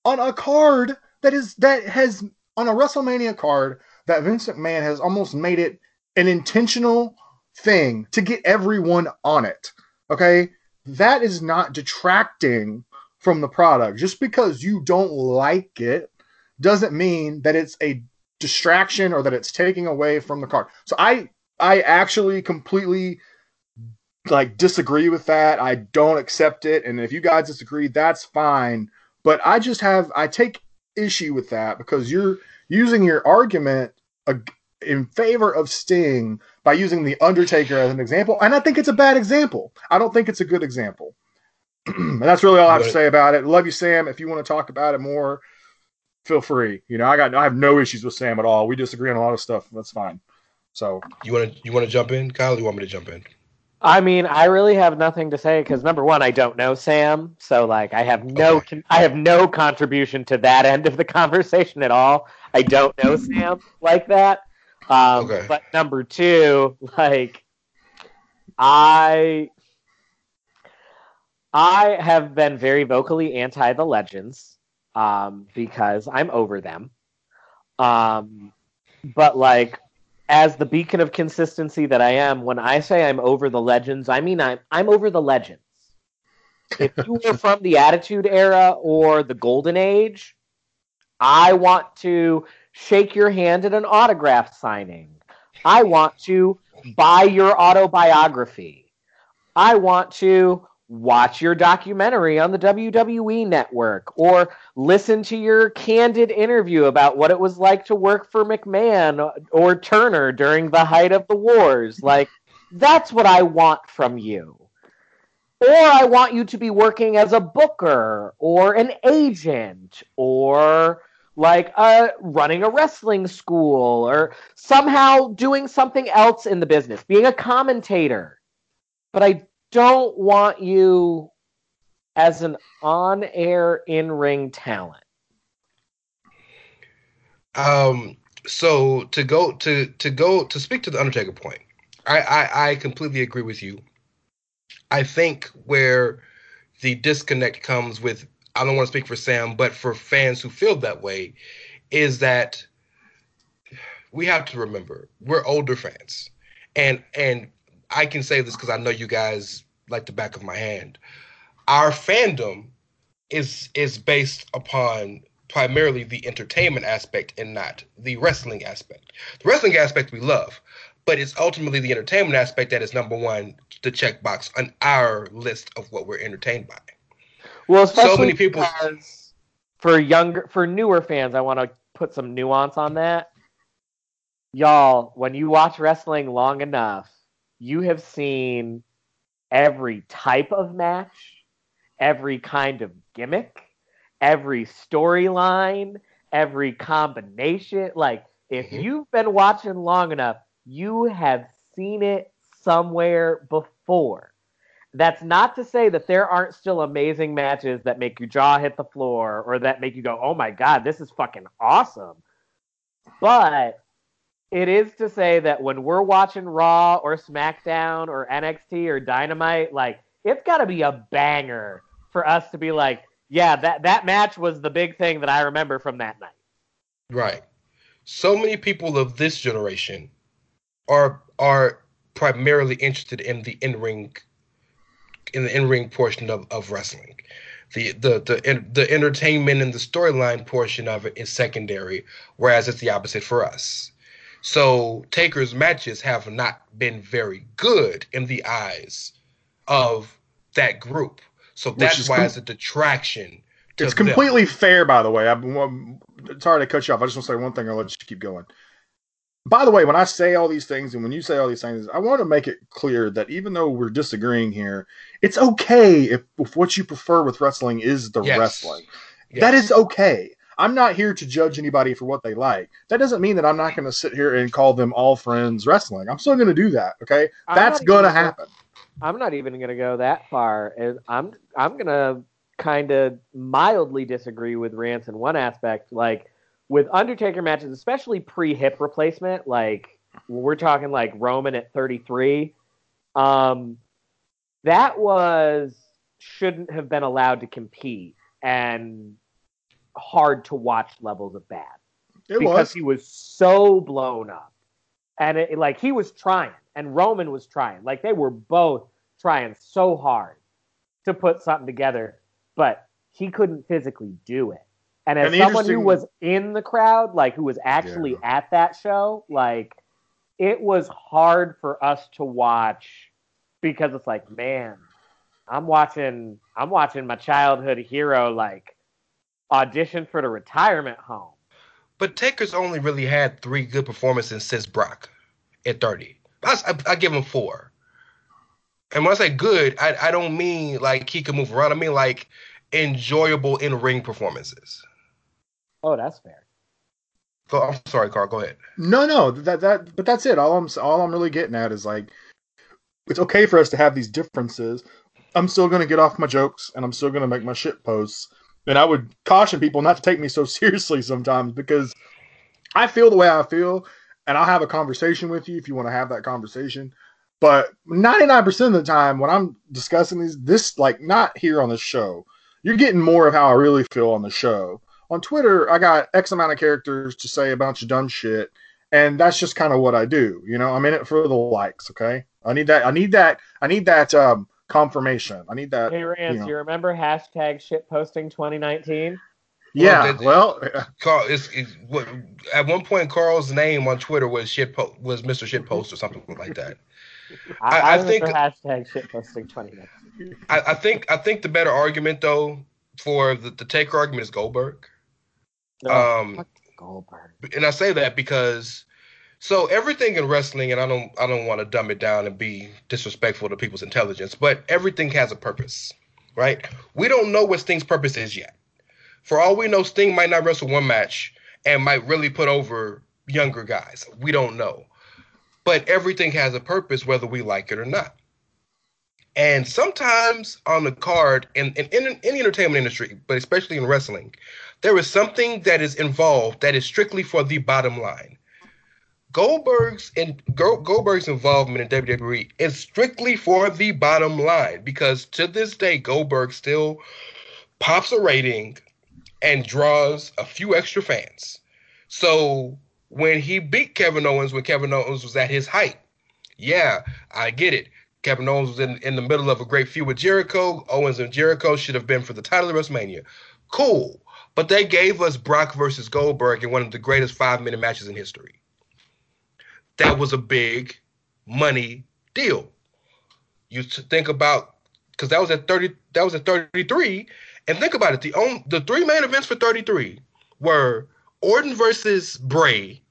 S3: On a card that is that has on a WrestleMania card that Vince McMahon has almost made it an intentional thing to get everyone on it. Okay? That is not detracting from the product. Just because you don't like it doesn't mean that it's a distraction or that it's taking away from the card. So I I actually completely like disagree with that. I don't accept it and if you guys disagree that's fine, but I just have I take issue with that because you're using your argument in favor of Sting by using the Undertaker as an example, and I think it's a bad example. I don't think it's a good example. and that's really all I have to say about it. Love you, Sam. If you want to talk about it more, feel free. You know, I got I have no issues with Sam at all. We disagree on a lot of stuff. That's fine. So
S1: You want to you want to jump in, Kyle? Or you want me to jump in?
S2: I mean, I really have nothing to say because number one, I don't know Sam, so like I have no
S1: Okay.
S2: I have no contribution to that end of the conversation at all. I don't know Sam like that. Um,
S1: Okay.
S2: But number two, like I I have been very vocally anti the legends um, because I'm over them. Um, but like as the beacon of consistency that I am, when I say I'm over the legends, I mean I'm I'm over the legends. If you were from the Attitude Era or the Golden Age, I want to shake your hand at an autograph signing. I want to buy your autobiography. I want to watch your documentary on the WWE network or listen to your candid interview about what it was like to work for McMahon or Turner during the height of the wars. Like, that's what I want from you. Or I want you to be working as a booker or an agent or like uh, running a wrestling school or somehow doing something else in the business, being a commentator. But I don't want you as an on air in ring talent.
S1: Um, so to go to to go to speak to the Undertaker point, I, I I completely agree with you. I think where the disconnect comes with I don't want to speak for Sam, but for fans who feel that way, is that we have to remember we're older fans, and and I can say this because I know you guys like the back of my hand. Our fandom is is based upon primarily the entertainment aspect and not the wrestling aspect. The wrestling aspect we love, but it's ultimately the entertainment aspect that is number one, the checkbox on our list of what we're entertained by.
S2: Well, especially
S1: many people-
S2: because for younger, for newer fans, I want to put some nuance on that. Y'all, when you watch wrestling long enough, you have seen every type of match, every kind of gimmick, every storyline, every combination. Like, if
S1: Mhm.
S2: you've been watching long enough, you have seen it somewhere before. That's not to say that there aren't still amazing matches that make your jaw hit the floor or that make you go, oh my God, this is fucking awesome. But it is to say that when we're watching Raw or SmackDown or NXT or Dynamite, like, it's got to be a banger for us to be like, yeah, that, that match was the big thing that I remember from that night.
S1: Right. So many people of this generation are are primarily interested in the in ring in the in ring portion of, of wrestling. The the the the entertainment and the storyline portion of it is secondary, whereas it's the opposite for us. So Taker's matches have not been very good in the eyes of that group. So that's why
S3: com-
S1: it's a detraction. To
S3: It's
S1: them.
S3: completely fair, by the way. I'm, I'm sorry to cut you off. I just want to say one thing. I'll let you keep going. By the way, when I say all these things and when you say all these things, I want to make it clear that even though we're disagreeing here, it's okay if, if what you prefer with wrestling is the
S1: Yes.
S3: wrestling.
S1: Yes.
S3: That is okay. I'm not here to judge anybody for what they like. That doesn't mean that I'm not going to sit here and call them all friends wrestling. I'm still going to do that. Okay,
S2: I'm
S3: that's going to happen.
S2: I'm not even going to go that far. And I'm I'm going to kind of mildly disagree with Rance in one aspect. Like with Undertaker matches, especially pre hip replacement, like we're talking like Roman at 33. Um, that was shouldn't have been allowed to compete and hard to watch levels of bad
S3: It
S2: because
S3: was.
S2: he was so blown up. And it, like he was trying, and Roman was trying. Like they were both trying so hard to put something together, but he couldn't physically do it. And as
S3: And
S2: someone who was in the crowd, like who was actually
S3: Yeah.
S2: at that show, like it was hard for us to watch because it's like, man, I'm watching I'm watching my childhood hero like audition for the retirement home.
S1: But Taker's only really had three good performances since Brock at 30. I, I, I give him four. And when I say good, I, I don't mean like he can move around. I mean like enjoyable in ring performances.
S2: Oh, that's fair.
S1: Go, I'm sorry, Karl. Go ahead.
S3: No, no, that that but that's it. All I'm all I'm really getting at is like it's okay for us to have these differences. I'm still gonna get off my jokes and I'm still gonna make my shit posts. And I would caution people not to take me so seriously sometimes because I feel the way I feel and I'll have a conversation with you if you want to have that conversation. But 99% of the time when I'm discussing these, this like not here on the show, you're getting more of how I really feel on the show. On Twitter, I got X amount of characters to say a bunch of dumb shit, and that's just kind of what I do. You know, I'm in it for the likes. Okay, I need that. I need that. I need that um, confirmation. I need that.
S2: Hey Rance,
S3: you
S2: you, remember hashtag shitposting 2019?
S3: Yeah.
S1: that-
S3: Well,
S1: Karl, it's, it's at one point Karl's name on Twitter was shit po- was Mr. Shitpost or something like that.
S2: I,
S1: I-
S2: I,
S1: I think-
S2: hashtag shitposting 2019.
S1: I, I think I think the better argument though for the, the Taker argument is Goldberg.
S2: Oh,
S1: Um,
S2: fuck Goldberg.
S1: and I say that because so everything in wrestling, and I don't I don't want to dumb it down and be disrespectful to people's intelligence, but everything has a purpose, right? We don't know what Sting's purpose is yet. For all we know, Sting might not wrestle one match and might really put over younger guys. We don't know. But everything has a purpose, whether we like it or not. And sometimes on the card, in, in, in, in the entertainment industry, but especially in wrestling, there is something that is involved that is strictly for the bottom line. Goldberg's and Goldberg's involvement in WWE is strictly for the bottom line because to this day Goldberg still pops a rating and draws a few extra fans. So when he beat Kevin Owens when Kevin Owens was at his height, yeah, I get it. Kevin Owens was in, in the middle of a great feud with Jericho. Owens and Jericho should have been for the title of WrestleMania. Cool. But they gave us Brock versus Goldberg in one of the greatest five minute matches in history. That was a big money deal. You think about because that was at 30 that was at 33 and think about it the on, the three main events for 33 were Orton versus Bray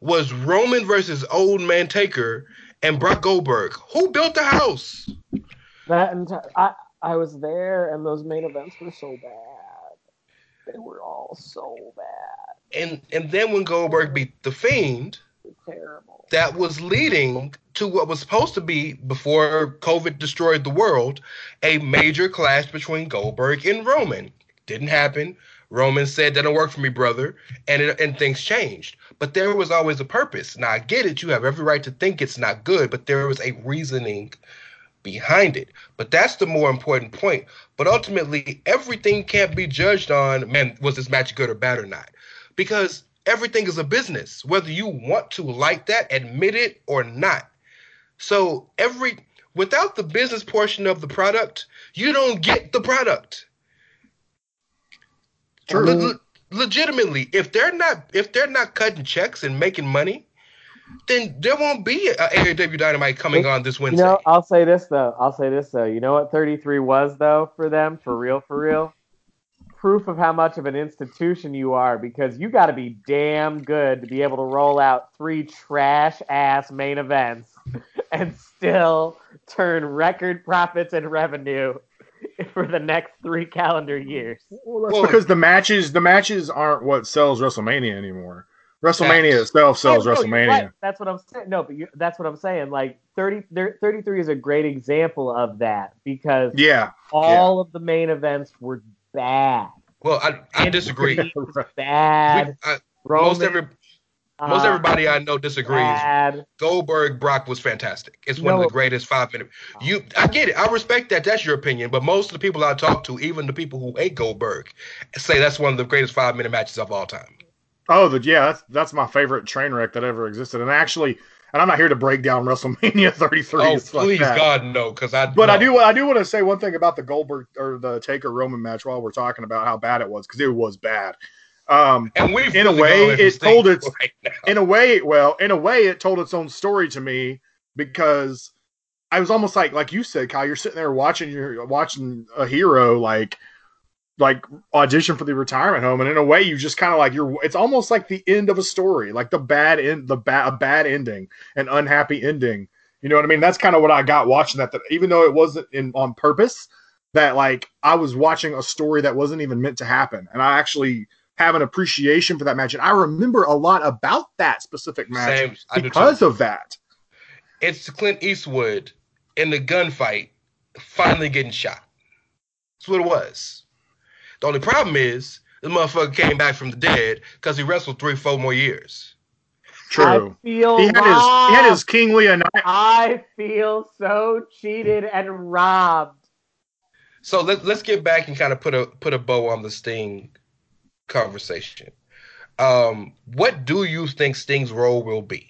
S1: was Roman versus Old Man Taker and Brock Goldberg who built the house
S2: That entire, I I was there, and those main events were so bad. They were all so bad.
S1: and and then when Goldberg beat the Fiend
S2: Terrible.
S1: that was leading to what was supposed to be before COVID destroyed the world, a major clash between Goldberg and Roman. Didn't happen. Roman said, "That don't work for me, brother," and it, and things changed. But there was always a purpose. Now I get it. You have every right to think it's not good, but there was a reasoning behind it. But that's the more important point. But ultimately, everything can't be judged on, man, was this match good or bad or not? Because everything is a business, whether you want to like that, admit it or not. So every without the business portion of the product, you don't get the product.
S3: True.
S1: Le- le- legitimately, if they're not if they're not cutting checks and making money, then there won't be a AEW Dynamite coming on this
S2: You
S1: Wednesday.
S2: know, I'll say this though. I'll say this though. You know what 33 was though for them, for real, for real. Proof of how much of an institution you are, because you got to be damn good to be able to roll out three trash ass main events and still turn record profits and revenue for the next three calendar years.
S3: Well, that's
S1: Well-
S3: because the matches the matches aren't what sells WrestleMania anymore. WrestleMania
S1: Facts.
S3: itself sells
S2: Oh, no,
S3: WrestleMania.
S2: right. That's what I'm saying. No, but you, that's what I'm saying. Like 30, 33 is a great example of that because
S3: Yeah.
S2: all of the main events were bad.
S1: Well, I, I disagree.
S2: Bad.
S1: We- I-
S2: Roman,
S1: most every Most
S2: Uh,
S1: everybody I know disagrees.
S2: bad.
S1: Goldberg Brock was fantastic. It's one of the greatest five minute. You, I get it. I respect that. That's your opinion. But most of the people I talk to, even the people who hate Goldberg, say that's one of the greatest five minute matches of all time.
S3: Oh, the, yeah, that's that's my favorite train wreck that ever existed. And actually, and I'm not here to break down WrestleMania 33.
S1: Oh,
S3: stuff like
S1: please. God, no, because I.
S3: But I do I do want to say one thing about the Goldberg or the Taker Roman match while we're talking about how bad it was because it was bad. Um,
S1: And we've
S3: in a way,
S1: gone away from
S3: it told its-
S1: right
S3: in a way, well, in a way, it told its own story to me because I was almost like, like you said, Kyle, you're sitting there watching, you're watching a hero like, like audition for the retirement home, and in a way, you just kind of like you're. It's almost like the end of a story, like the bad end, the bad, a bad ending, an unhappy ending. You know what I mean? That's kind of what I got watching that. That even though it wasn't in on purpose, that like I was watching a story that wasn't even meant to happen, and I actually have an appreciation for that match, and I remember a lot about that specific match
S1: Same, I do too.
S3: because of that.
S1: it's Clint Eastwood in the gunfight finally getting shot. That's what it was. The only problem is the motherfucker came back from the dead because he wrestled three, four more years.
S3: True.
S2: I feel
S3: He had his he had his
S2: robbed.
S3: King Leonidas.
S2: I feel so cheated and robbed.
S1: So let, let's get back and kind of put a put a bow on the Sting conversation. Um, what do you think Sting's role will be?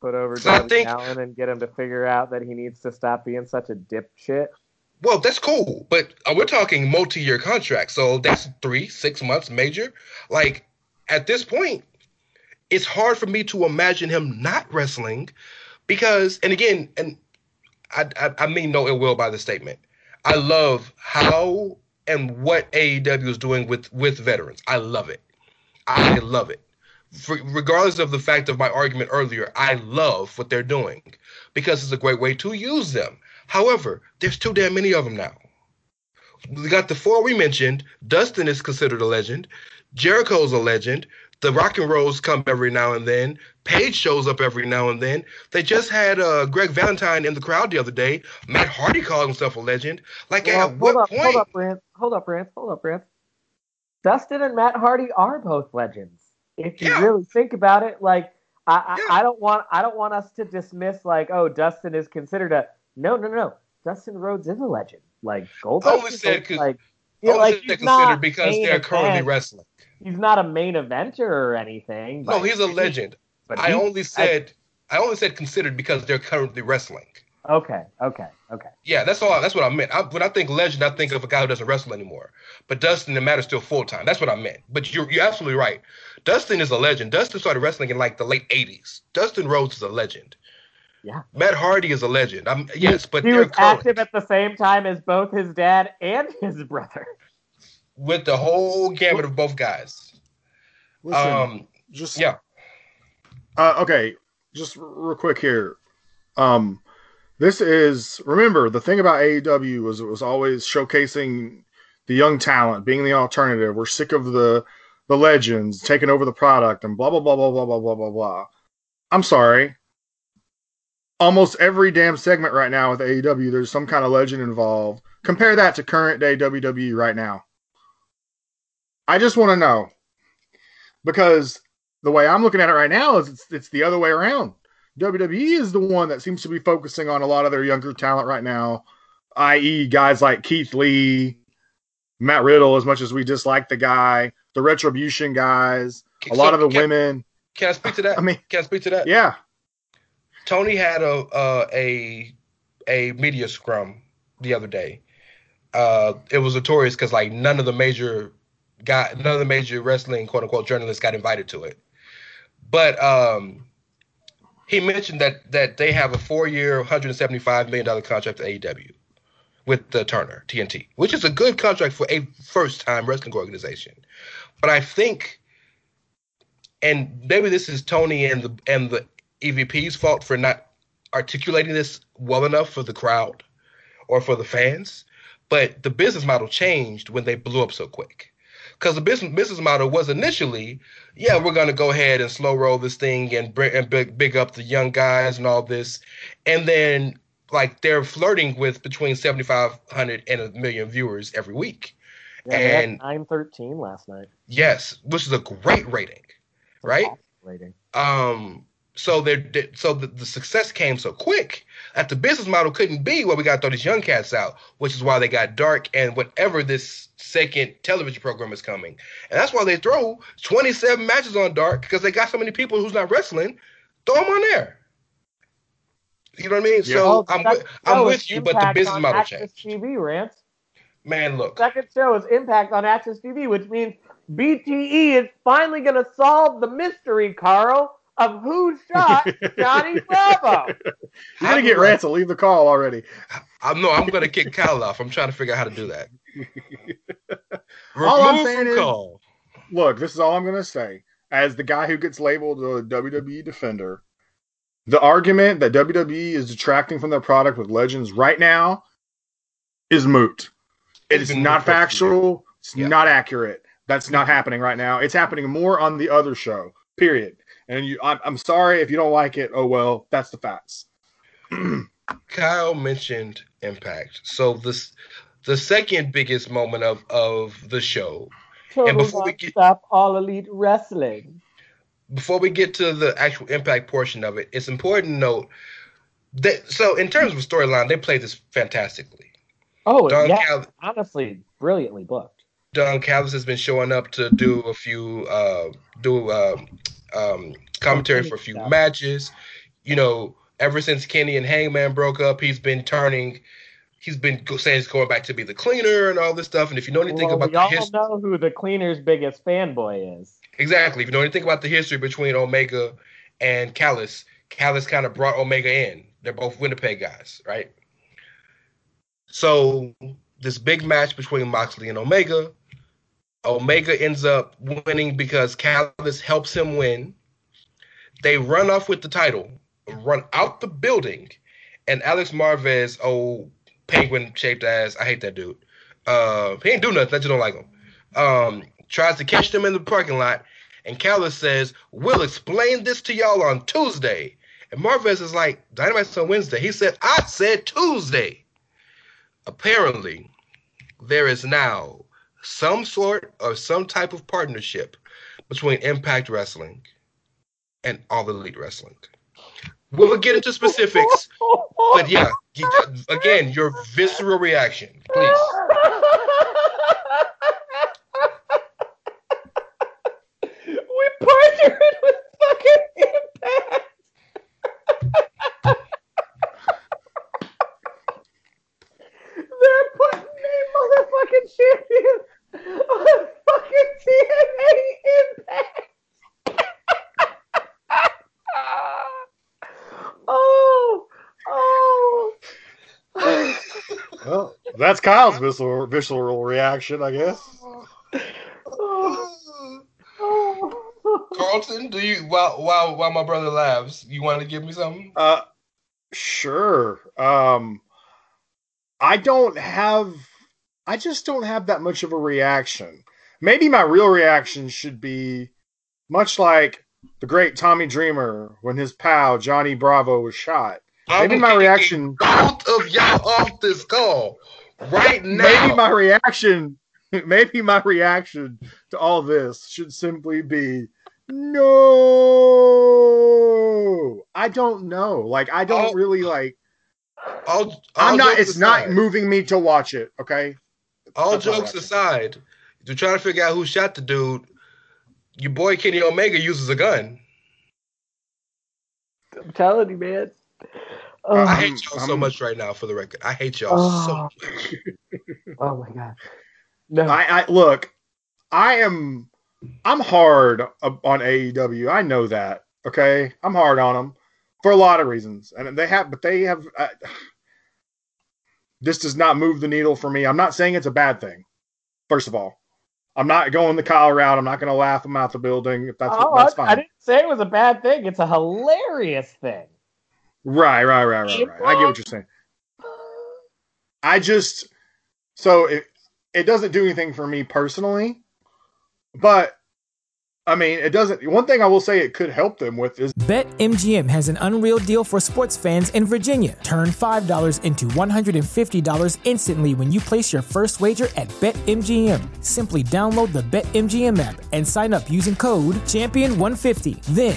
S2: Put over
S1: So I
S2: Darby
S1: think-
S2: Allin and get him to figure out that he needs to stop being such a dipshit.
S1: Well, that's cool, but uh, we're talking multi-year contract, so that's three, six months major. Like at this point, it's hard for me to imagine him not wrestling because, and again, and I, I, I mean no ill will by the statement. I love how and what AEW is doing with with veterans. I love it. I love it. For, regardless of the fact of my argument earlier, I love what they're doing because it's a great way to use them. However, there's too damn many of them now. We got the four we mentioned. Dustin is considered a legend. Jericho's a legend. The Rock and Rolls come every now and then. Paige shows up every now and then. They just had uh, Greg Valentine in the crowd the other day. Matt Hardy called himself a legend. Like
S2: Well,
S1: at what
S2: up,
S1: point?
S2: hold up, Rance. Hold up, Rance. Hold up, Rance. Dustin and Matt Hardy are both legends. If you
S1: Yeah.
S2: really think about it, like I, I, I don't want I don't want us to dismiss like oh Dustin is considered a no no no Dustin Rhodes is a legend like Goldust
S1: I only
S2: is
S1: said
S2: like
S1: I only
S2: like he's not
S1: considered because they're currently
S2: event.
S1: wrestling.
S2: He's not a main eventer or anything.
S1: No, he's a legend.
S2: But
S1: I
S2: he-
S1: only said I only said considered because they're currently wrestling.
S2: okay okay okay.
S1: Yeah, that's all. That's what I meant. I, when I think legend, I think of a guy who doesn't wrestle anymore. But Dustin the Matt are still full time. That's what I meant. But you're you're absolutely right. Dustin is a legend. Dustin started wrestling in like the late '80s. Dustin Rhodes is a legend.
S2: Yeah.
S1: Matt Hardy is a legend. I'm yes, but
S2: he
S1: they're
S2: was
S1: current
S2: active at the same time as both his dad and his brother.
S1: with the whole gamut of both guys.
S3: Listen,
S1: Um,
S3: just
S1: yeah.
S3: Uh, okay, just r- real quick here. Um, this is remember the thing about AEW was it was always showcasing the young talent, being the alternative. We're sick of the the legends taking over the product and blah blah blah blah blah blah blah blah blah. I'm sorry. Almost every damn segment right now with AEW, there's some kind of legend involved. Compare that to current day WWE right now. I just want to know because the way I'm looking at it right now is it's, it's the other way around. WWE is the one that seems to be focusing on a lot of their younger talent right now, i.e., guys like Keith Lee, Matt Riddle, as much as we dislike the guy, the Retribution guys, a lot of the
S1: can,
S3: women.
S1: Can I speak to that?
S3: I mean,
S1: can I speak to that?
S3: yeah,
S1: Tony had a uh, a a media scrum the other day. Uh, it was notorious because like none of the major got none of the major wrestling quote unquote journalists got invited to it. But um, he mentioned that that they have a four year, 175 million dollar contract with AEW with the Turner TNT, which is a good contract for a first time wrestling organization. But I think, and maybe this is Tony and the and the EVP's fault for not articulating this well enough for the crowd or for the fans. But the business model changed when they blew up so quick. Because the business business model was initially, yeah, we're gonna go ahead and slow roll this thing and bring and big, big up the young guys and all this, and then like they're flirting with between seventy five hundred and a million viewers every week.
S2: Yeah,
S1: And-
S2: nine thirteen last night.
S1: Yes, which is a great rating, right?
S2: Rating.
S1: Um, so they're so the, the success came so quick that the business model couldn't be where we got to throw these young cats out, which is why they got dark and whatever this second television program is coming. And that's why they throw 27 matches on dark because they got so many people who's not wrestling. Throw them on there. You know what I mean?
S3: Yeah.
S1: So
S2: Well,
S1: I'm with, I'm with you, but the business model
S2: Access
S1: changed.
S2: TV, Rance
S1: Man, look.
S2: Second show is Impact on Access TV, which means BTE is finally going to solve the mystery, Karl, of who shot Johnny Bravo.
S3: You're gonna get Rance to leave the call already.
S1: I'm no, I'm gonna kick Kyle off. I'm trying to figure out how to do that.
S3: All I'm
S1: Remove
S3: saying is-
S1: call.
S3: Look, this is all I'm gonna say. As the guy who gets labeled a WWE defender, the argument that WWE is detracting from their product with legends right now is moot.
S1: It's
S3: not
S1: moot for a few
S3: factual. It's
S1: Yeah.
S3: not accurate. That's not happening right now. It's happening more on the other show. Period. And you, I'm, I'm sorry if you don't like it. Oh well, that's the facts.
S1: Kyle mentioned Impact. So this the second biggest moment of of the show.
S2: Total
S1: before we get-
S2: stop all elite wrestling.
S1: Before we get to the actual Impact portion of it, it's important to note that so in terms of storyline, they played this fantastically.
S2: Oh,
S1: Don
S2: yeah,
S1: Cal-
S2: honestly, brilliantly booked.
S1: Don Callis has been showing up to do a few uh do um um commentary for a few
S2: Yeah.
S1: matches. You know, ever since Kenny and Hangman broke up, he's been turning he's been saying he's going back to be the cleaner and all this stuff. And if you know anything
S2: Well,
S1: about
S2: we
S1: the
S2: all
S1: history
S2: know who the cleaner's biggest fanboy is.
S1: exactly, if you know anything about the history between Omega and Callis, Callis kind of brought Omega in. They're both Winnipeg guys, right? So this big match between Moxley and Omega, Omega ends up winning because Callis helps him win. They run off with the title, run out the building, and Alex Marvez, old penguin shaped ass, I hate that dude. Uh, he ain't do nothing. I just don't like him. Um, tries to catch them in the parking lot, and Callis says, "We'll explain this to y'all on Tuesday." And Marvez is like, "Dynamite's on Wednesday." He said, "I said Tuesday." Apparently, there is now some sort of some type of partnership between Impact Wrestling and All the Elite Wrestling. We'll get into specifics, but yeah, again, your visceral reaction, please.
S2: we partnered with fucking Impact. They're putting a motherfucking champion on fucking TNA Impact. oh, oh.
S3: Well, that's Kyle's visceral, visceral reaction, I guess.
S1: Carlton, do you while while while my brother laughs, you want to give me something?
S3: Uh, sure. Um, I don't have. I just don't have that much of a reaction. Maybe my real reaction should be much like the great Tommy Dreamer when his pal Johnny Bravo was shot. Maybe
S1: I'm
S3: my reaction.
S1: Both of y'all off this call right now.
S3: Maybe my reaction. Maybe my reaction to all this should simply be no. I don't know. Like I don't
S1: Oh.
S3: really like.
S1: all, all
S3: I'm not.
S1: jokes
S3: It's not moving me to watch it. Okay.
S1: All
S3: That's
S1: jokes
S3: I'm
S1: aside, to try to figure out who shot the dude, your boy Kenny Omega uses a gun.
S2: I'm telling you, man. Oh,
S1: I hate y'all so
S3: I'm-
S1: much right now, for the record. I hate y'all so
S2: Oh.
S1: much.
S2: oh my god. No.
S3: I, I look. I am. I'm hard on AEW. I know that. Okay. I'm hard on them for a lot of reasons, and they have. But they have. Uh, this does not move the needle for me. I'm not saying it's a bad thing. First of all, I'm not going the Kyle route. I'm not going to laugh him out the building. If that's
S2: oh,
S3: that's fine.
S2: I didn't say it was a bad thing. It's a hilarious thing.
S3: Right, right, right, right, right. I get what you're saying. I just so it it doesn't do anything for me personally, but I mean it doesn't. One thing I will say it could help them with is
S4: BetMGM has an unreal deal for sports fans in Virginia. Turn $5 into $150 instantly when you place your first wager at BetMGM. Simply download the BetMGM app and sign up using code Champion150. Then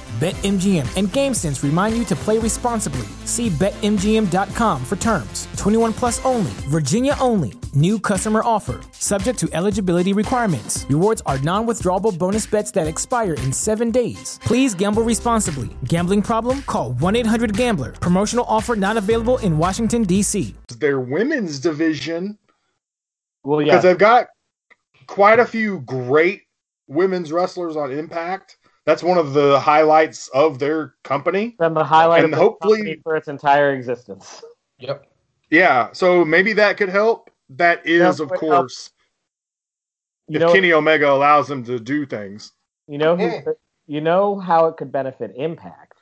S4: BetMGM and GameSense remind you to play responsibly. See BetMGM.com for terms. 21 plus only, Virginia only. New customer offer. Subject to eligibility requirements. Rewards are non withdrawable bonus bets that expire in seven days. Please gamble responsibly. Gambling problem? Call 1 800 Gambler. Promotional offer not available in Washington, D.C.
S3: Their women's division
S2: Well, yeah.
S3: because
S2: yeah.
S3: they've got quite a few great women's wrestlers on Impact. That's one of the highlights of their company.
S2: Been the highlight
S3: and
S2: of the
S3: hopefully-
S2: company for its entire existence.
S1: Yep.
S3: Yeah, so maybe that could help. That is,
S2: Yeah,
S3: of course,
S2: You
S3: if
S2: know,
S3: Kenny Omega allows them to do things.
S2: you know who,
S1: Yeah.
S2: you know how it could benefit Impact.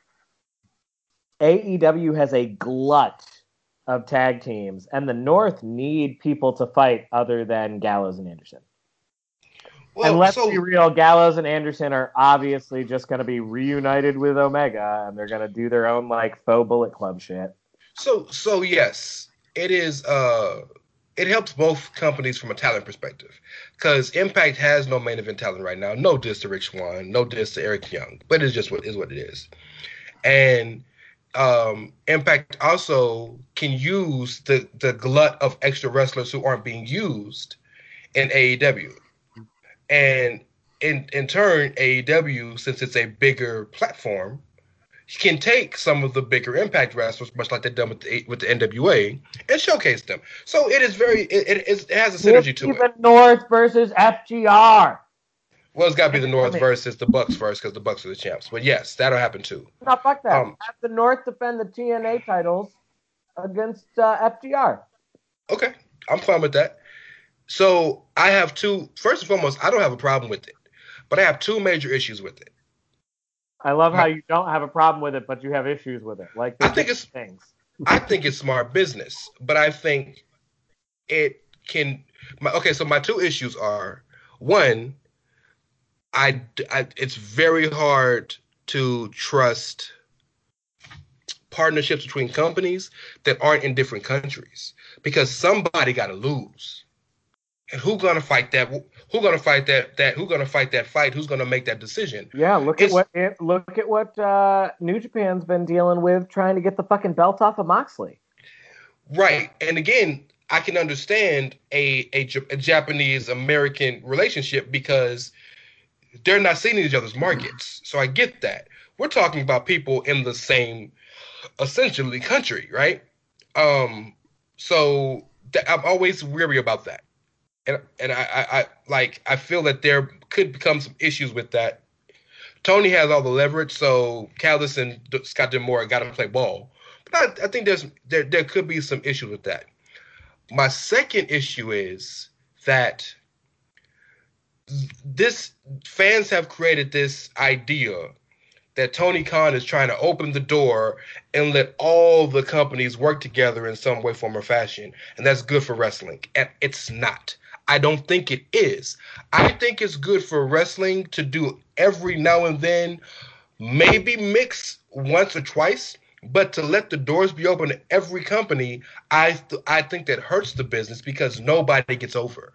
S2: AEW has a glut of tag teams, and the North need people to fight other than Gallows and Anderson.
S1: Well,
S2: and let's
S1: so,
S2: be real, Gallows and Anderson are obviously just going to be reunited with Omega, and they're going to do their own like faux Bullet Club shit.
S1: so so yes, it is. Uh, it helps both companies from a talent perspective, because Impact has no main event talent right now. No diss to Rich Swann, no diss to Eric Young, but it's just what is what it is. And um, Impact also can use the the glut of extra wrestlers who aren't being used in AEW, and in in turn, AEW, since it's a bigger platform, can take some of the bigger Impact wrestlers, much like they've done with the with the NWA, and showcase them. So it is very it, it, is- it has a synergy to it.
S2: Even North versus FTR.
S1: Well, it's got to be the North
S2: I mean-
S1: versus the Bucks first because the Bucks are the champs. But yes, that'll happen too.
S2: No, fuck that.
S1: Um,
S2: Have the North defend the TNA titles against uh, FTR.
S1: Okay, I'm fine with that. So I have two. First and foremost, I don't have a problem with it, but I have two major issues with it.
S2: I love how you don't have a problem with it, but you have issues with it. Like
S1: I think it's-
S2: things.
S1: I think it's smart business, but I think it can. My, okay, so my two issues are one, I, I it's very hard to trust partnerships between companies that aren't in different countries because somebody got to lose. And who gonna fight that? Who gonna fight that? That who gonna fight that fight? Who's gonna make that decision?
S2: Yeah, look
S1: It's-
S2: at what it, look at what uh, New Japan's been dealing with, trying to get the fucking belt off of Moxley.
S1: Right. And again, I can understand a, a, a Japanese American relationship because they're not seeing each other's markets. So I get that. We're talking about people in the same essentially country, right? Um so th- I'm always weary about that. And and I, I, I like I feel that there could become some issues with that. Tony has all the leverage, so Callis and Scott D'Amore got to play ball. But I, I think there's there there could be some issues with that. My second issue is that this fans have created this idea that Tony Khan is trying to open the door and let all the companies work together in some way, form, or fashion, and that's good for wrestling. And it's not. I don't think it is. I think it's good for wrestling to do every now and then, maybe mix once or twice, but to let the doors be open to every company, I th- I think that hurts the business because nobody gets over.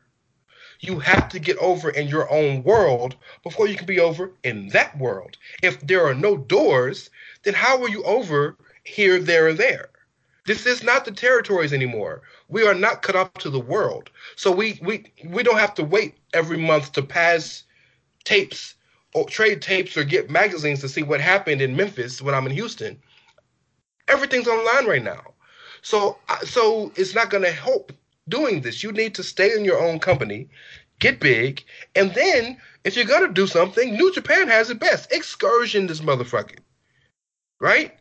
S1: You have to get over in your own world before you can be over in that world. If there are no doors, then how are you over here, there, or there? This is not the territories anymore. We are not cut off to the world. So we we we don't have to wait every month to pass tapes or trade tapes or get magazines to see what happened in Memphis when I'm in Houston. Everything's online right now. So so it's not going to help doing this. You need to stay in your own company, get big, and then if you're going to do something, New Japan has it best. Excursion this motherfucker. Right?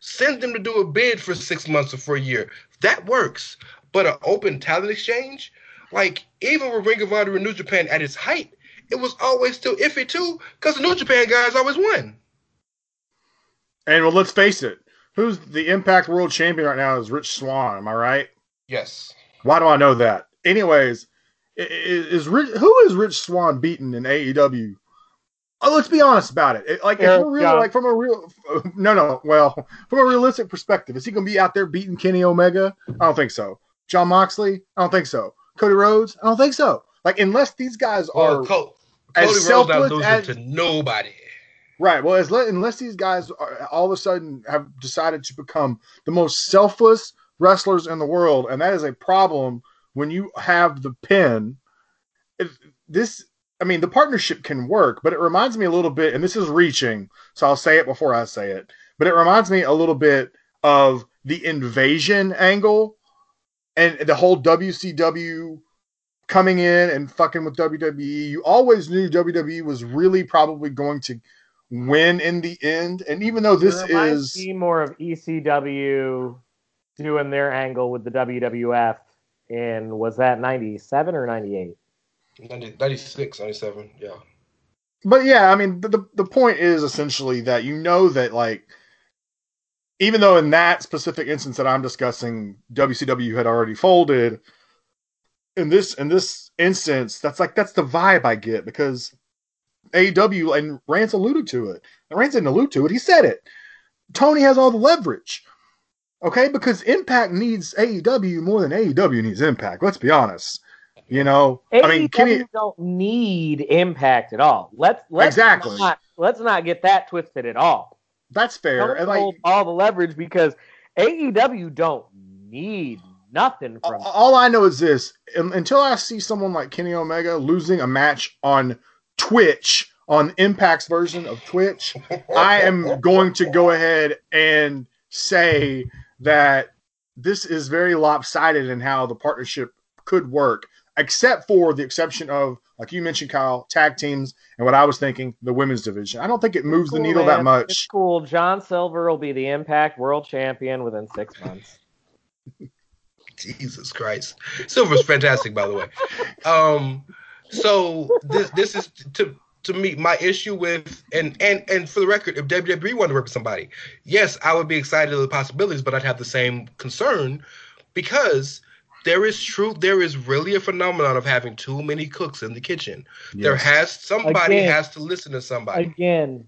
S1: Send them to do a bid for 6 months or for a year. That works. But an open talent exchange, like even with Ring of Honor and New Japan at its height, it was always still iffy too, because the New Japan guys always won.
S3: And well, let's face it, who's the Impact World Champion right now is Rich Swann. Am I right?
S1: Yes.
S3: Why do I know that? Anyways, i- i- is Rich, who is Rich Swann beaten in AEW? Oh, let's be honest about it. It- like, if we're real,
S2: Young.
S3: like from a real, no, no. Well, from a realistic perspective, is he going to be out there beating Kenny Omega? I don't think so. Jon Moxley? I don't think so. Cody Rhodes? I don't think so. Like, unless these guys
S1: Well,
S3: are
S1: Co-
S3: as
S1: Cody Rhodes
S3: selfless
S1: losing
S3: as-
S1: to nobody.
S3: Right. Well, as le- unless these guys are, all of a sudden have decided to become the most selfless wrestlers in the world, and that is a problem when you have the pin. If this, I mean, the partnership can work, but it reminds me a little bit, and this is reaching, so I'll say it before I say it, but it reminds me a little bit of the invasion angle and the whole WCW coming in and fucking with WWE. You always knew WWE was really probably going to win in the end. And even though this is
S2: more of ECW doing their angle with the WWF in was that 97 or 98?
S1: 90, 96, 97, yeah.
S3: but yeah, I mean the, the point is essentially that you know that like even though in that specific instance that I'm discussing, WCW had already folded. In this in this instance, that's like that's the vibe I get because AEW and Rance alluded to it. And Rance didn't allude to it; he said it. Tony has all the leverage, okay? Because Impact needs AEW more than AEW needs Impact. Let's be honest. You know, I mean,
S2: AEW
S3: Kenny.
S2: Don't need impact at all. Let's let's
S3: Exactly.
S2: not let's not get that twisted at all.
S3: That's fair.
S2: Don't
S3: And like,
S2: hold all the leverage because AEW don't need nothing from
S3: all I know is this: until I see someone like Kenny Omega losing a match on Twitch on Impact's version of Twitch, I am going to go ahead and say that this is very lopsided in how the partnership could work, except for the exception of, like you mentioned, Kyle, tag teams, and what I was thinking, the women's division. I don't think it moves the needle
S2: man.
S3: that much.
S2: It's cool. John Silver will be the Impact World Champion within six months.
S1: Jesus Christ. Silver's fantastic, by the way. Um, so this this is to to me my issue with and and and for the record, if WWE wanted to work with somebody, yes, I would be excited of the possibilities, but I'd have the same concern because there is truth. there is really a phenomenon of having too many cooks in the kitchen. There has somebody
S2: Again.
S1: has to listen to somebody.
S2: Again,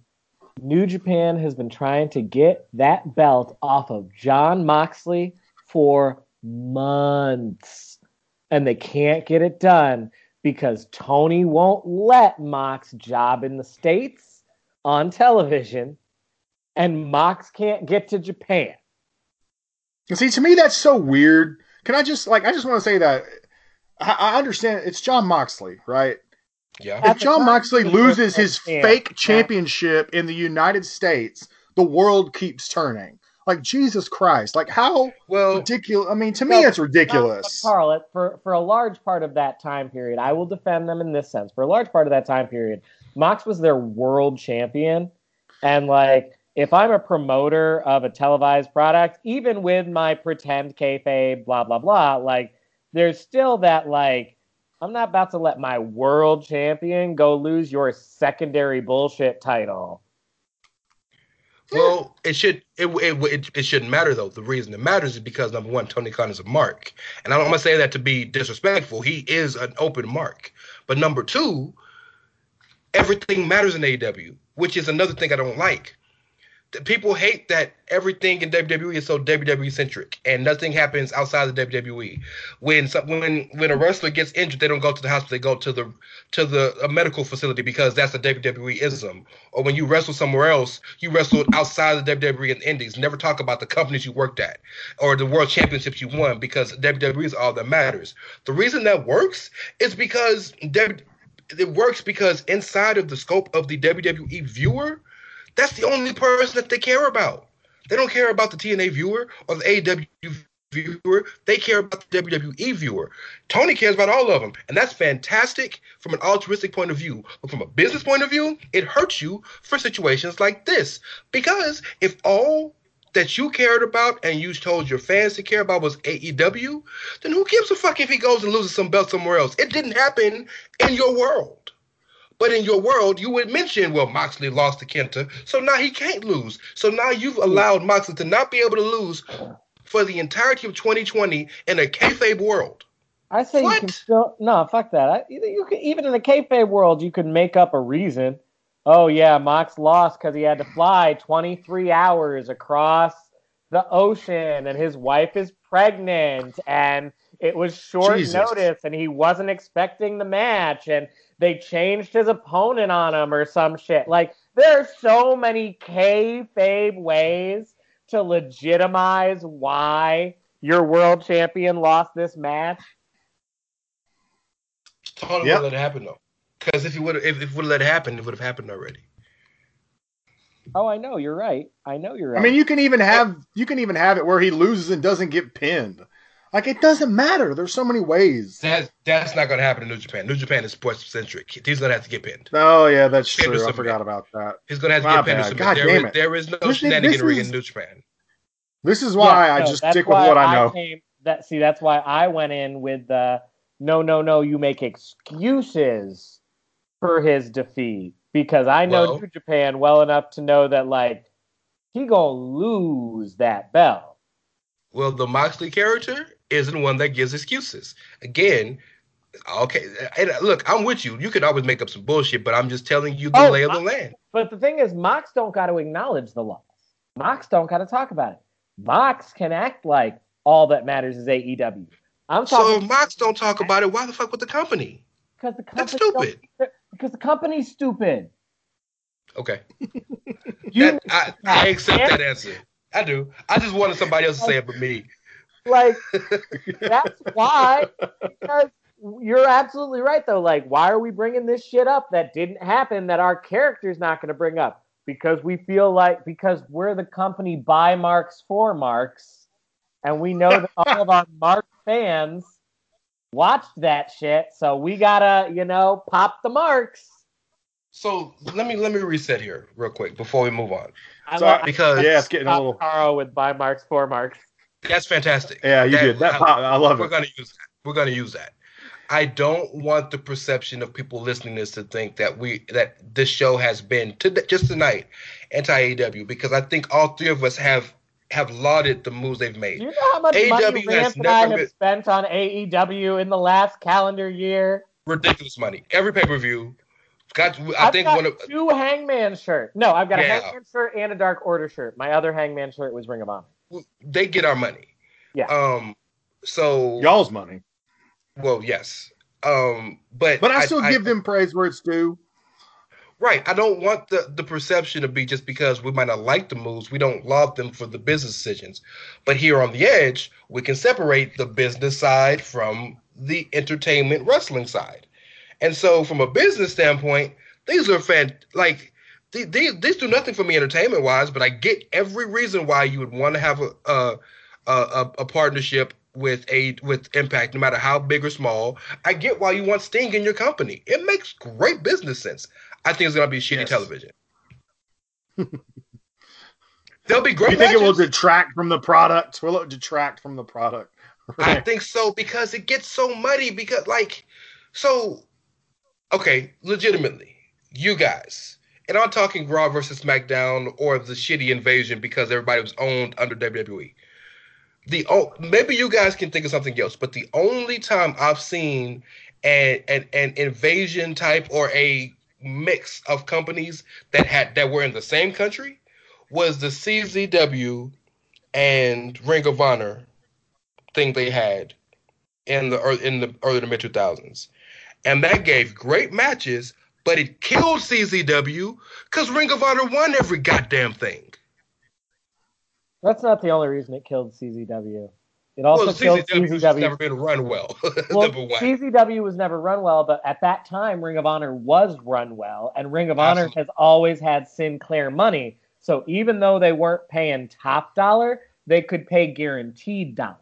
S2: New Japan has been trying to get that belt off of Jon Moxley for months. And they can't get it done because Tony won't let Mox job in the States on television. And Mox can't get to Japan.
S3: And see, to me, that's so weird. Can I just like? I just want to say that I, I understand it's Jon Moxley, right?
S1: yeah.
S3: If John
S2: time,
S3: Moxley loses his
S2: champ.
S3: fake championship in the United States, the world keeps turning. Like Jesus Christ! Like how
S1: Well,
S3: ridiculous? I mean, to me,
S2: No,
S3: it's ridiculous.
S2: But Karl, for for a large part of that time period, I will defend them in this sense. For a large part of that time period, Mox was their world champion, and like if I'm a promoter of a televised product, even with my pretend kayfabe, blah blah blah, like there's still that like I'm not about to let my world champion go lose your secondary bullshit title.
S1: Well, it should it, it it it shouldn't matter though. The reason it matters is because number one, Tony Khan is a mark, and I don't want to say that to be disrespectful. He is an open mark. But number two, everything matters in AEW, which is another thing I don't like. People hate that everything in WWE is so WWE centric, and nothing happens outside of WWE. When some, when when a wrestler gets injured, they don't go to the hospital; they go to the to the a medical facility because that's a WWE ism. Or when you wrestle somewhere else, you wrestle outside the WWE and Indies. Never talk about the companies you worked at or the world championships you won because WWE is all that matters. The reason that works is because it works because inside of the scope of the WWE viewer, that's the only person that they care about. They don't care about the TNA viewer or the AW viewer. They care about the WWE viewer. Tony cares about all of them, and that's fantastic from an altruistic point of view. But from a business point of view, it hurts you for situations like this because if all that you cared about and you told your fans to care about was AEW, then who gives a fuck if he goes and loses some belt somewhere else? It didn't happen in your world. But in your world, you would mention, well, Moxley lost to Kenta, so now he can't lose. So now you've allowed Moxley to not be able to lose for the entirety of 2020 in a kayfabe world.
S2: I say you can still no, fuck that. I, you you can, even in the kayfabe world, you can make up a reason. Oh yeah, Mox lost because he had to fly 23 hours across the ocean, and his wife is pregnant, and it was short
S3: Jesus.
S2: notice, and he wasn't expecting the match, and they changed his opponent on him or some shit. Like there are so many kayfabe ways to legitimize why your world champion lost this match.
S1: Totally
S3: Yep.
S1: would let it happen though. Because if it would if, if it would have let it happen, it would have happened already.
S2: Oh, I know you're right. I know you're right.
S3: I mean, you can even have you can even have it where he loses and doesn't get pinned. Like it doesn't matter. There's so many ways.
S1: That that's not gonna happen in New Japan. New Japan is sports centric. He's gonna have to get pinned.
S3: Oh yeah, that's
S1: Pin to
S3: true. I forgot about that.
S1: He's gonna have to
S3: My
S1: get pinned
S3: bad.
S1: submit.
S3: God
S1: There
S3: damn
S1: is-
S3: it.
S1: there is no
S3: This- this is-
S1: in New Japan.
S3: This is why
S2: Yeah,
S3: I
S2: no,
S3: just stick with what I know.
S2: came- that see, that's why I went in with the no, no, no. You make excuses for his defeat because I know
S1: Well-
S2: New Japan well enough to know that like he gonna lose that belt.
S1: Well, the Moxley character isn't one that gives excuses. Again, okay, and uh, look, I'm with you. You can always make up some bullshit, but I'm just telling you the
S2: Oh,
S1: lay of the
S2: I-
S1: land.
S2: But the thing is, Mox don't got to acknowledge the loss. Mox don't got to talk about it. Mox can act like all that matters is AEW. I'm
S1: So
S2: talking
S1: if Mox don't talk about it, why the fuck with the company?
S2: because the
S1: That's stupid.
S2: because the company's stupid.
S1: Okay,
S2: You
S1: that, I, I accept that answer. I do. I just wanted somebody else to say it, but me.
S2: Like that's why because you're absolutely right though like why are we bringing this shit up that didn't happen that our character's not going to bring up because we feel like because we're the company by marks for marks and we know that all of our mark fans watched that shit so we gotta you know pop the marks
S1: So let me let me reset here real quick before we move on.
S2: I
S3: Sorry,
S2: love-
S1: because-
S3: Yeah, it's getting a little.
S2: Karl with by marks for marks
S1: That's fantastic.
S3: Yeah, you did that. Pop, I love it.
S1: We're gonna use that. We're gonna use that. I don't want the perception of people listening to this to think that we that this show has been to, just tonight anti AEW because I think all three of us have have lauded the moves they've
S2: Do
S1: made.
S2: you know how much money
S1: AEW has
S2: Rance and I
S1: never
S2: have
S1: been-
S2: spent on AEW in the last calendar year?
S1: Ridiculous money. Every pay per view. Got I
S2: I've
S1: think
S2: got
S1: one of
S2: two Hangman shirt. No, I've got a Hangman shirt and a Dark Order shirt. My other Hangman shirt was Ring of Honor.
S1: They get our money.
S2: Yeah.
S1: Um. So
S3: Y'all's money,
S1: well, yes. Um. But
S3: but I still
S1: I-
S3: give them praise where it's due.
S1: Right. I don't want the, the perception to be just because we might not like the moves, we don't love them for the business decisions. But here on the edge, we can separate the business side from the entertainment wrestling side. And so, from a business standpoint, these are fan like these, these, do nothing for me entertainment wise, but I get every reason why you would want to have a a, a, a partnership with a with Impact, no matter how big or small. I get why you want Sting in your company. It makes great business sense. I think it's gonna be shitty
S3: Yes.
S1: television. They'll be great.
S3: You think it will detract from the product? Will it detract from the product?
S1: I think so because it gets so muddy. Because like, so okay, legitimately, you guys, and I'm talking Raw versus SmackDown or the shitty invasion because everybody was owned under WWE. The oh, maybe you guys can think of something else, but the only time I've seen an an, an invasion type or a mix of companies that had that were in the same country was the CZW and Ring of Honor thing they had in the in the early to mid 2000s, and that gave great matches, but it killed CZW because Ring of Honor won every goddamn thing.
S2: That's not the only reason it killed CZW. It also
S1: well,
S2: killed
S1: CZW has
S2: CZW.
S1: never been run well.
S2: well,
S1: Number one.
S2: CZW was never run well, but at that time, Ring of Honor was run well, and Ring of Honor has always had Sinclair money. So even though they weren't paying top dollar, they could pay guaranteed dollar.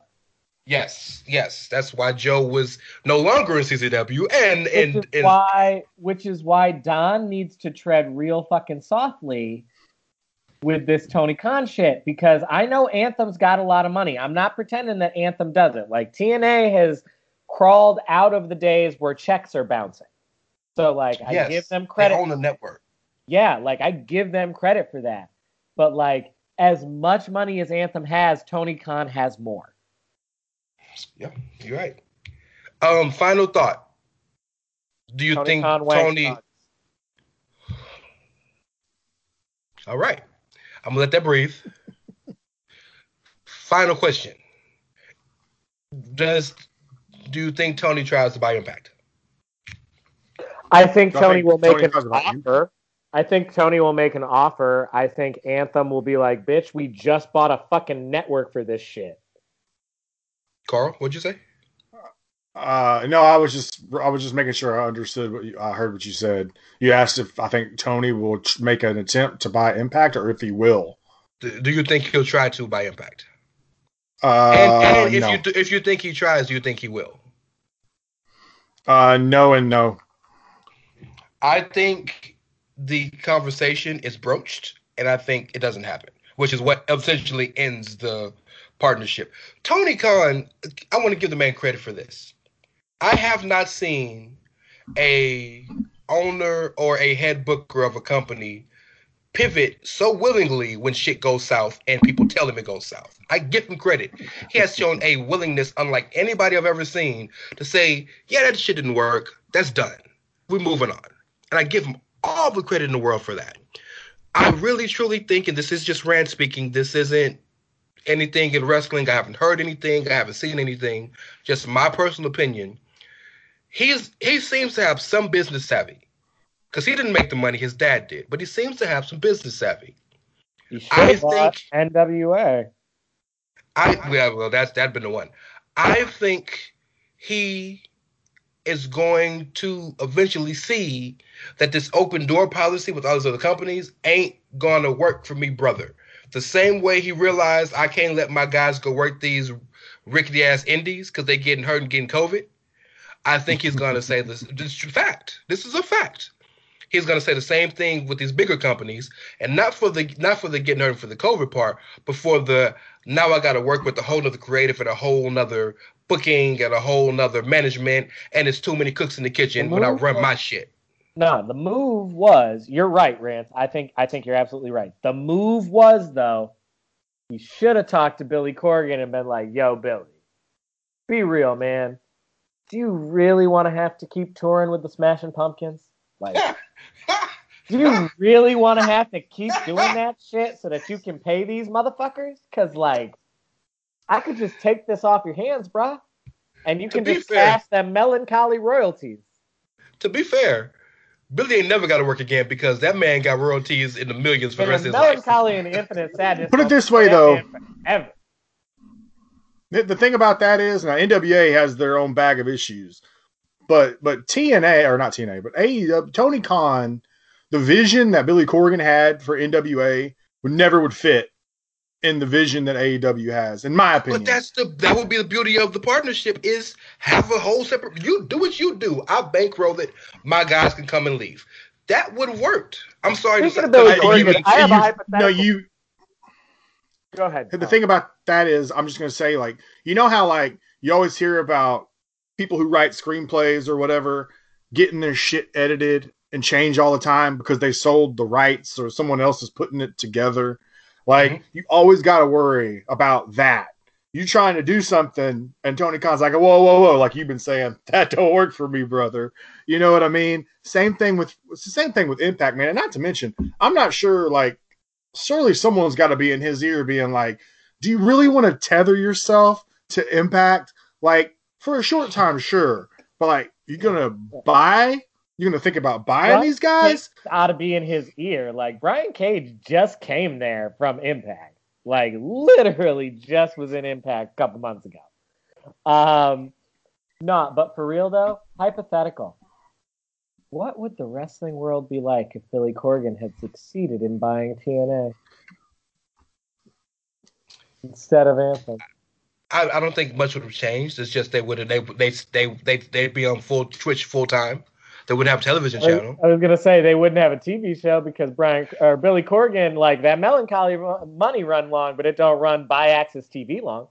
S1: Yes, yes, that's why Joe was no longer in CZW, and
S2: Which
S1: and,
S2: is
S1: and
S2: why, which is why Don needs to tread real fucking softly with this Tony Khan shit because I know Anthem's got a lot of money. I'm not pretending that Anthem doesn't. Like TNA has crawled out of the days where checks are bouncing. So like I
S1: Yes,
S2: give them credit.
S1: on the network.
S2: Yeah, like I give them credit for that. But like as much money as Anthem has, Tony Khan has more.
S1: Yeah, you're right. Um, final thought. Do you
S2: Tony
S1: think
S2: Khan wanks
S1: Tony?
S2: nuts.
S1: All right, I'm gonna let that breathe. final question. Does do you think Tony tries to buy Impact?
S2: I think
S3: I
S2: Tony will make
S3: Tony
S2: an
S3: talks about you.
S2: offer. I think Tony will make an offer. I think Anthem will be like, "Bitch, we just bought a fucking network for this shit."
S1: Karl, what'd you say?
S3: Uh, no, I was just I was just making sure I understood what you, I heard what you said. You asked if I think Tony will tr- make an attempt to buy Impact or if he will.
S1: Do, do you think he'll try to buy Impact?
S3: Uh,
S1: And, and if
S3: no.
S1: you if you think he tries, do you think he will?
S3: uh, no and no.
S1: I think the conversation is broached, and I think it doesn't happen, which is what essentially ends the partnership. Tony Khan, I want to give the man credit for this. I have not seen a owner or a head booker of a company pivot so willingly when shit goes south and people tell him it goes south. I give him credit. He has shown a willingness unlike anybody I've ever seen to say, yeah, that shit didn't work. That's done. We're moving on. And I give him all the credit in the world for that. I really truly think, and this is just Rance speaking, this isn't anything in wrestling. I haven't heard anything. I haven't seen anything. Just my personal opinion. He's he seems to have some business savvy. Because he didn't make the money, his dad did. But he seems to have some business savvy. I think-
S2: NWA.
S1: I well, well that's that been the one. I think he is going to eventually see that this open door policy with all these other companies ain't gonna work for me, brother. The same way he realized I can't let my guys go work these rickety ass indies because they getting hurt and getting COVID. I think he's gonna say this. This fact. This is a fact. He's gonna say the same thing with these bigger companies, and not for the not for the getting hurt for the COVID part, but for the now I got to work with a whole nother creative and a whole nother booking and a whole nother management, and it's too many cooks in the kitchen when I run my shit.
S2: No, the move was. You're right, Rance. I think I think you're absolutely right. The move was though. He should have talked to Billy Corgan and been like, "Yo, Billy, be real, man. Do you really want to have to keep touring with the Smashing Pumpkins? Like, do you really want to have to keep doing that shit so that you can pay these motherfuckers? Cause like, I could just take this off your hands, bruh, and you can just
S1: fair-
S2: cash them melancholy royalties."
S1: to be fair, Billy ain't never got to work again because that man got royalties in the millions for the rest of his life.
S2: melancholy and the infinite sadness.
S3: Put it this way, though.
S2: man Forever.
S3: The, the thing about that is, now NWA has their own bag of issues, but but TNA or not TNA, but AEW, Tony Khan, the vision that Billy Corgan had for NWA would never would fit in the vision that AEW has, in my opinion.
S1: But that's the that would be the beauty of the partnership is have a whole separate. You do what you do. I bankroll it. My guys can come and leave. That would have worked. I'm sorry
S2: Speaking
S1: to
S2: of Billy
S1: say. You-
S2: I have a hypothetical.
S3: no, you
S2: Go ahead.
S3: the
S2: Tom.
S3: thing about that is i'm just going to say like you know how like you always hear about people who write screenplays or whatever getting their shit edited and change all the time because they sold the rights or someone else is putting it together like
S1: Mhm.
S3: you always got to worry about that you trying to do something and tony khan's like whoa whoa whoa like you've been saying that don't work for me brother you know what i mean same thing with it's the same thing with impact man and not to mention i'm not sure like surely someone's got to be in his ear being like, do you really want to tether yourself to impact? Like, for a short time, sure. But, like, you're going to buy? You're going to think about buying
S2: Right.
S3: these guys?
S2: ought to be in his ear. Like Brian Cage just came there from Impact. Like literally just was in Impact a couple months ago. Um not but for real though, hypothetical. What would the wrestling world be like if Billy Corgan had succeeded in buying TNA? Instead of Anthem.
S1: I, I don't think much would have changed. It's just they would have they they they they they'd be on full Twitch full time. They wouldn't have a television
S2: I
S1: channel.
S2: I was gonna say they wouldn't have a TV show because Brian or Billy Corgan like that melancholy money run long, but it don't run by AXS TV long.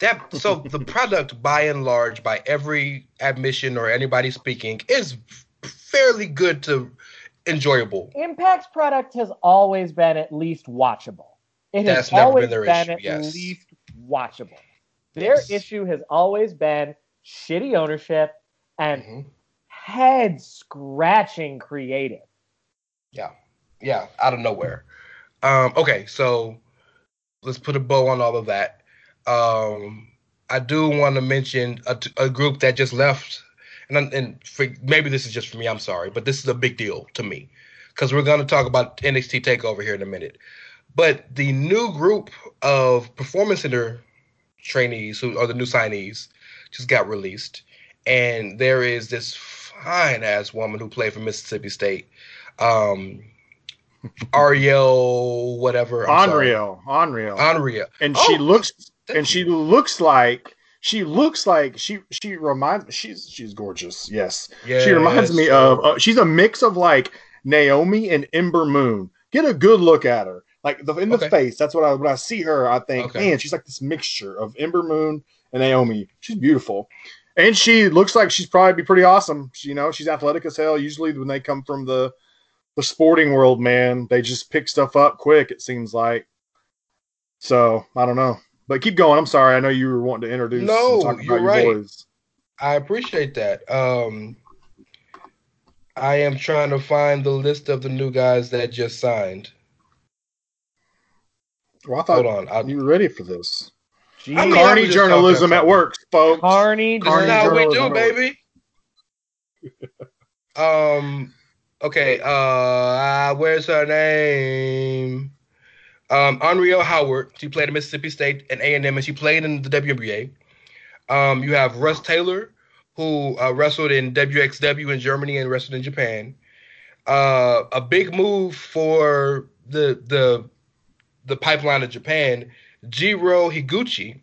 S1: That so the product by and large, by every admission or anybody speaking, is fairly good to enjoyable.
S2: Impact's product has always been at least watchable. It
S1: That's
S2: has
S1: never
S2: always
S1: been their
S2: been
S1: issue,
S2: at
S1: yes.
S2: least watchable. Their
S1: Yes.
S2: issue has always been shitty ownership and
S1: Mhm.
S2: Head scratching creative.
S1: Yeah, yeah, out of nowhere. Um, okay, so let's put a bow on all of that. Um, I do want to mention a, a group that just left, and and for, maybe this is just for me. I'm sorry, but this is a big deal to me because we're going to talk about NXT Takeover here in a minute. But the new group of Performance Center trainees who are the new signees just got released, and there is this fine ass woman who played for Mississippi State um Ariel whatever.
S3: Unreal, unreal.
S1: Unreal.
S3: and
S1: Oh,
S3: she looks and she looks like she looks like she she reminds she's she's gorgeous. Yes,
S1: Yes,
S3: she reminds me of uh, she's a mix of like Naomi and Ember Moon. Get a good look at her, like the in the
S1: Okay.
S3: face. That's what I when I see her, I think,
S1: Okay.
S3: man, she's like this mixture of Ember Moon and Naomi. She's beautiful, and she looks like she's probably be pretty awesome. She, you know, she's athletic as hell. Usually when they come from the the sporting world, man, they just pick stuff up quick. It seems like. So I don't know, but keep going. I'm sorry. I know you were wanting to introduce.
S1: No,
S3: and talk about
S1: you're
S3: your
S1: right.
S3: boys.
S1: I appreciate that. Um I am trying to find the list of the new guys that just signed.
S3: Well, I thought
S1: Hold on. I,
S3: you were ready for this.
S2: Jeez.
S1: I mean,
S3: Carney journalism at work, folks.
S2: Carney,
S1: this
S3: Carney
S1: is how we do, baby. um okay, uh, where's her name? Um Anriel Howard. She played at Mississippi State and A&M and she played in the WNBA. Um you have Russ Taylor who uh, wrestled in WXW in Germany and wrestled in Japan. Uh, a big move for the the the pipeline of Japan. Jiro Higuchi,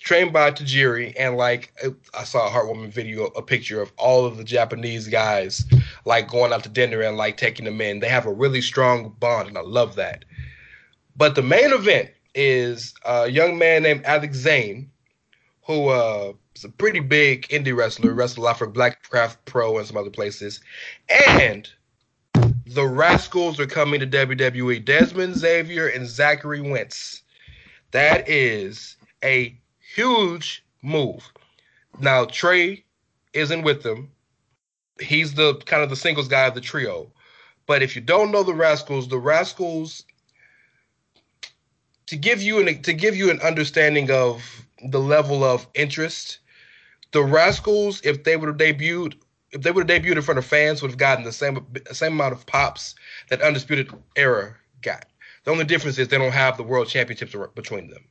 S1: trained by Tajiri, and like I saw a heartwarming video, a picture of all of the Japanese guys like going out to dinner and like taking them in. They have a really strong bond, and I love that. But the main event is a young man named Alex Zayne, who uh, is a pretty big indie wrestler, wrestled a lot for Blackcraft Pro and some other places. And the Rascalz are coming to WWE. Desmond Xavier and Zachary Wentz. That is a huge move. Now Trey isn't with them. He's the kind of the singles guy of the trio. But if you don't know the Rascalz, the Rascalz to give you an to give you an understanding of the level of interest, the Rascalz, if they would have debuted, if they would have debuted in front of fans, would have gotten the same same amount of pops that Undisputed Era got. The only difference is they don't have the world championships between them,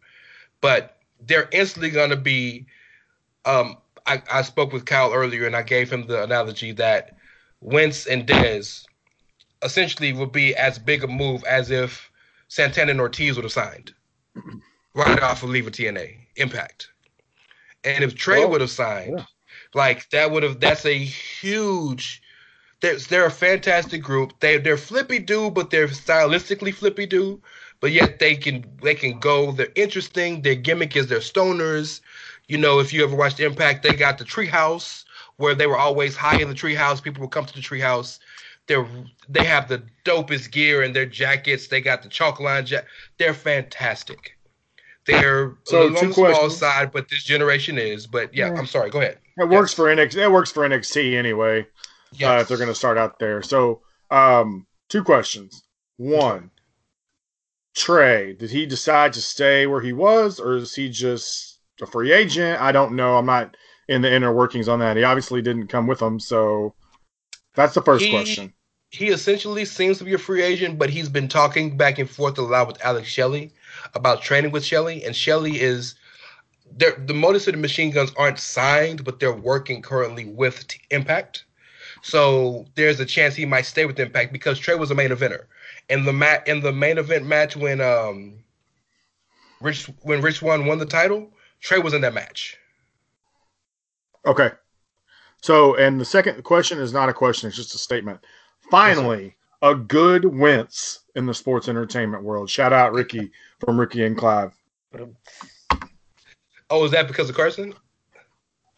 S1: but they're instantly going to be. Um, I, I spoke with Kyle earlier, and I gave him the analogy that Wentz and Dez essentially would be as big a move as if Santana and Ortiz would have signed right off of Leave a TNA Impact, and if Trey
S3: Well,
S1: would have signed,
S3: yeah.
S1: like that would have that's a huge. They're, they're a fantastic group. They they're flippy do, but they're stylistically flippy do. But yet they can they can go. They're interesting. Their gimmick is they're stoners. You know, if you ever watched Impact, they got the treehouse where they were always high in the treehouse. People would come to the treehouse. They're they have the dopest gear in their jackets. They got the chalk line jack. They're fantastic. They're
S3: So,
S1: a
S3: two
S1: on the small side, but this generation is. But yeah,
S3: Yeah.
S1: I'm sorry. Go ahead.
S3: It works
S1: Yes.
S3: for NXT. It works for NXT anyway. Uh, if they're going to start out there. So, um, two questions. One, Trey, did he decide to stay where he was, or is he just a free agent? I don't know. I'm not in the inner workings on that. He obviously didn't come with them, so that's the first
S1: He-
S3: question.
S1: he essentially seems to be a free agent, but he's been talking back and forth a lot with Alex Shelley about training with Shelley, and Shelley is the Motor City Machine Guns aren't signed, but they're working currently with T- Impact. So there's a chance he might stay with Impact because Trey was a main eventer in the mat in the main event match when um Rich when Rich Swann won the title. Trey was in that match.
S3: Okay. So, and the second question is not a question; it's just a statement. Finally, a good Wentz in the sports entertainment world. Shout out Ricky from Ricky and Clive.
S1: Oh, is that because of Carson?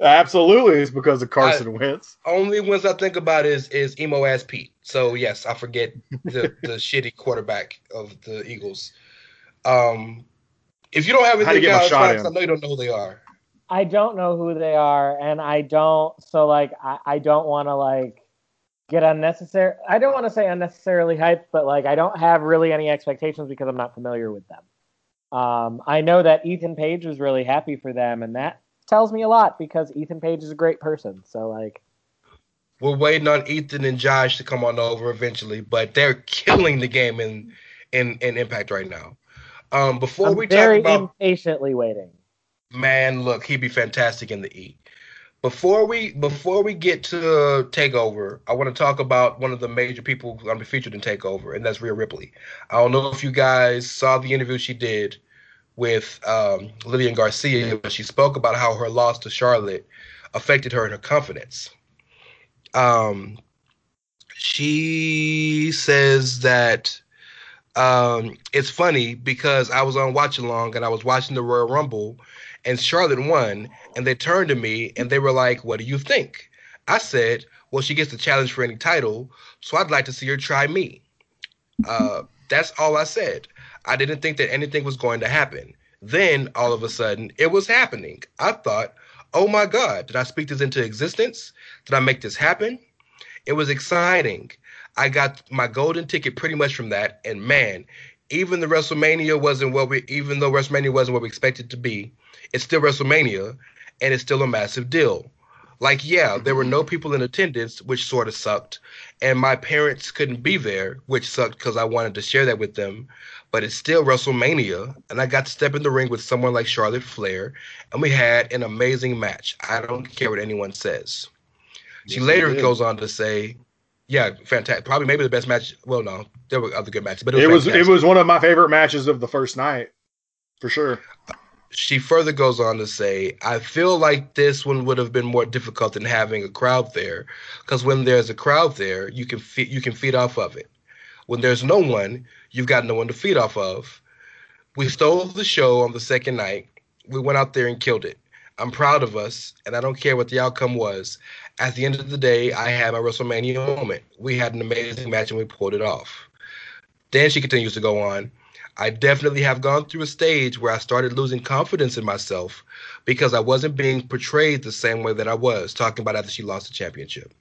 S3: Absolutely, it's because of Carson Wentz.
S1: Only ones I think about is is emo ass Pete. So yes, I forget the the shitty quarterback of the Eagles. Um, if you don't have
S3: How do you
S1: anything,
S3: get my
S1: Kyle
S3: shot
S1: I know you don't know who they are.
S2: I don't know who they are, and I don't. So like, I, I don't want to like get unnecessary. I don't want to say unnecessarily hyped, but like, I don't have really any expectations because I'm not familiar with them. Um, I know that Ethan Page was really happy for them, and that tells me a lot because Ethan Page is a great person. So like,
S1: We're waiting on Ethan and Josh to come on over eventually, but they're killing the game in in, in Impact right now. Um, before
S2: I'm
S1: we talk about very
S2: impatiently waiting.
S1: man, look, he'd be fantastic in the E. Before we before we get to Takeover, I want to talk about one of the major people going to be featured in Takeover, and that's Rhea Ripley. I don't know if you guys saw the interview she did with um, Lillian Garcia, she spoke about how her loss to Charlotte affected her in her confidence. Um, she says that um, it's funny because I was on Watch Along and I was watching the Royal Rumble, and Charlotte won, and they turned to me and they were like, "What do you think?" I said, "Well, she gets the challenge for any title, so I'd like to see her try me." Uh, that's all I said. I didn't think that anything was going to happen. Then all of a sudden, it was happening. I thought, "Oh my God, did I speak this into existence? Did I make this happen?" It was exciting. I got my golden ticket pretty much from that. And man, even the WrestleMania wasn't what we, even though WrestleMania wasn't what we expected to be, it's still WrestleMania, and it's still a massive deal. Like, yeah, there were no mm-hmm. people in attendance, which sort of sucked, and my parents couldn't be there, which sucked because I wanted to share that with them. But it's still WrestleMania, and I got to step in the ring with someone like Charlotte Flair, and we had an amazing match. I don't care what anyone says. She
S3: Yes,
S1: later goes on to say, "Yeah, fantastic. Probably maybe the best match. Well, no, there were other good matches, but it
S3: It
S1: was,
S3: was it was one of my favorite matches of the first night, for sure.
S1: She further goes on to say, "I feel like this one would have been more difficult than having a crowd there, because when there's a crowd there, you can fe- you can feed off of it. When there's no one, you've got no one to feed off of. We stole the show on the second night. We went out there and killed it. I'm proud of us, and I don't care what the outcome was. At the end of the day, I had my WrestleMania moment. We had an amazing match and we pulled it off. Then she continues to go on. I definitely have gone through a stage where I started losing confidence in myself because I wasn't being portrayed the same way that I was, talking about after she lost the championship.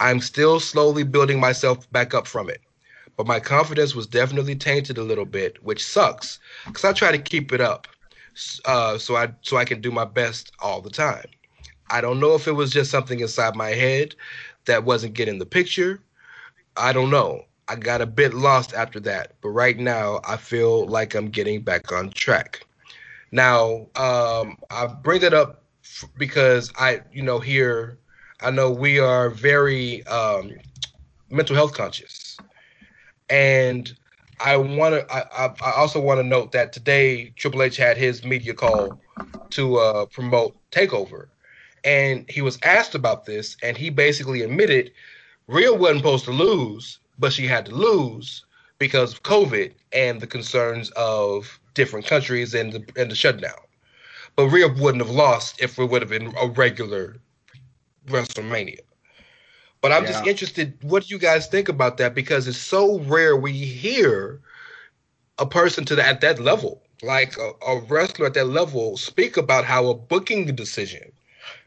S1: I'm still slowly building myself back up from it, but my confidence was definitely tainted a little bit, which sucks because I try to keep it up uh, so I so I can do my best all the time. I don't know if it was just something inside my head that wasn't getting the picture. I don't know. I got a bit lost after that, but right now I feel like I'm getting back on track. Now, um, I bring that up because I, you know, here I know we are very um, mental health conscious, and I want to. I, I, also want to note that today Triple H had his media call to uh, promote Takeover, and he was asked about this, and he basically admitted Rhea wasn't supposed to lose, but she had to lose because of COVID and the concerns of different countries and the and the shutdown. But Rhea wouldn't have lost if it would have been a regular WrestleMania. But I'm just interested, what do you guys think about that? Because it's so rare we hear a person to the, at that level, like a, a wrestler at that level, speak about how a booking decision,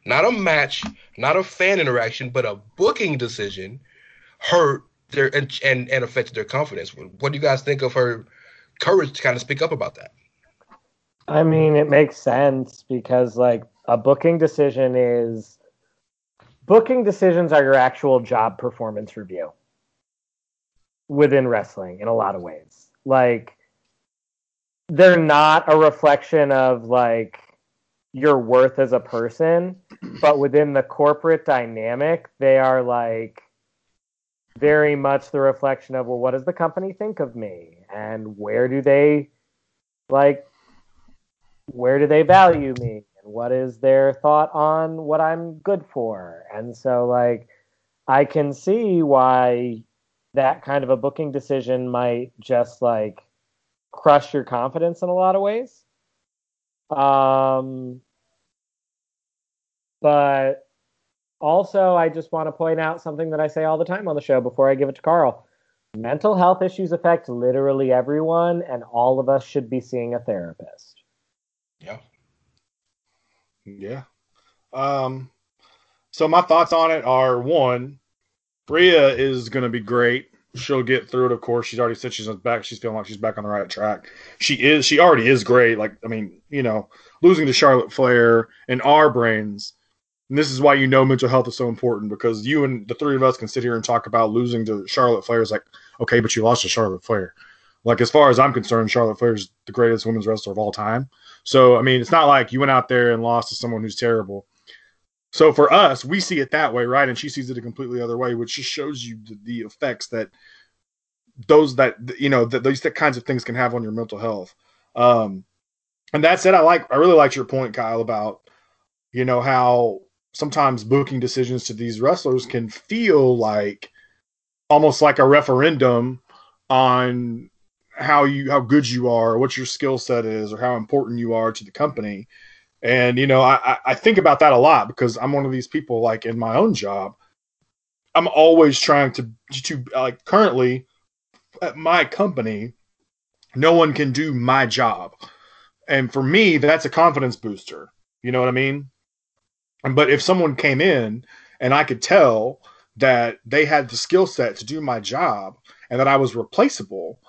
S1: not a match, not a fan interaction, but a booking decision, hurt their and and, and affected their confidence. What do you guys think of her courage to kind of speak up about that?
S2: I mean, it makes sense because like a booking decision is booking decisions are your actual job performance review within wrestling in a lot of ways. Like they're not a reflection of like your worth as a person, but within the corporate dynamic, they are like very much the reflection of well, what does the company think of me? And where do they like where do they value me and what is their thought on what I'm good for? And so like I can see why that kind of a booking decision might just like crush your confidence in a lot of ways. Um but also, I just want to point out something that I say all the time on the show before I give it to Karl. Mental health issues affect literally everyone, and all of us should be seeing a therapist.
S1: Yeah.
S3: Yeah. Um, so my thoughts on it are one, Rhea is going to be great. She'll get through it. Of course, she's already said she's back. She's feeling like she's back on the right track. She is. She already is great. Like I mean, you know, losing to Charlotte Flair in our brains. And this is why you know mental health is so important because you and the three of us can sit here and talk about losing to Charlotte Flair. Is like, okay, but you lost to Charlotte Flair. Like as far as I'm concerned, Charlotte Flair is the greatest women's wrestler of all time. So I mean, it's not like you went out there and lost to someone who's terrible. So for us, we see it that way, right? And she sees it a completely other way, which just shows you the, the effects that those that you know that these kinds of things can have on your mental health. Um, and that said, I like I really liked your point, Kyle, about you know how sometimes booking decisions to these wrestlers can feel like almost like a referendum on how you how good you are, what your skill set is, or how important you are to the company. And you know, I, I think about that a lot because I'm one of these people. Like in my own job, I'm always trying to to like currently at my company, no one can do my job, and for me, that's a confidence booster. You know what I mean? But if someone came in and I could tell that they had the skill set to do my job and that I was replaceable,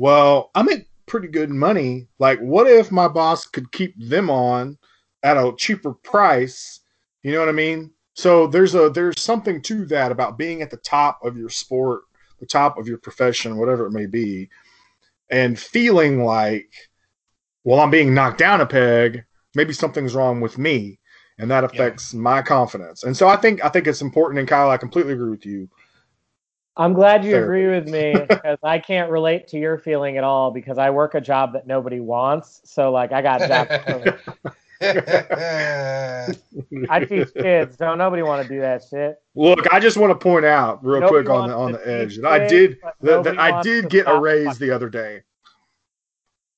S3: well, I make pretty good money. Like, what if my boss could keep them on at a cheaper price. You know what I mean? So there's a there's something to that about being at the top of your sport, the top of your profession, whatever it may be, and feeling like, well, I'm being knocked down a peg. Maybe something's wrong with me, and that affects yeah. my confidence. And so I think I think it's important. And Kyle, I completely agree with you.
S2: I'm glad you Therapy. agree with me because I can't relate to your feeling at all because I work a job that nobody wants. So like I got jobs. I teach kids. Don't nobody want to do that shit.
S3: Look, I just want to point out real nobody quick on the on the edge that I did that, that I did get a raise the other day.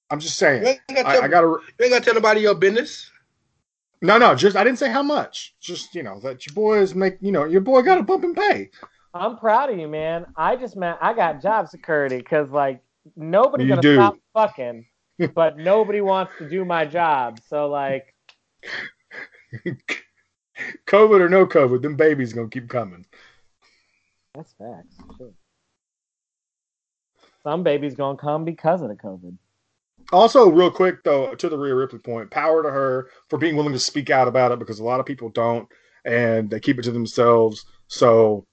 S3: I'm just saying. I, I got a.
S1: You ain't gonna tell nobody your business.
S3: No, no, just I didn't say how much. Just you know that your boy is make. You know your boy got a bump in pay.
S2: I'm proud of you, man. I just meant I got job security because like nobody gonna do. stop fucking, but nobody wants to do my job. So like
S3: COVID or no COVID, them babies gonna keep coming.
S2: That's facts. Sure. Some babies gonna come because of the COVID.
S3: Also, real quick though, to the Rhea Ripley point, power to her for being willing to speak out about it because a lot of people don't and they keep it to themselves. So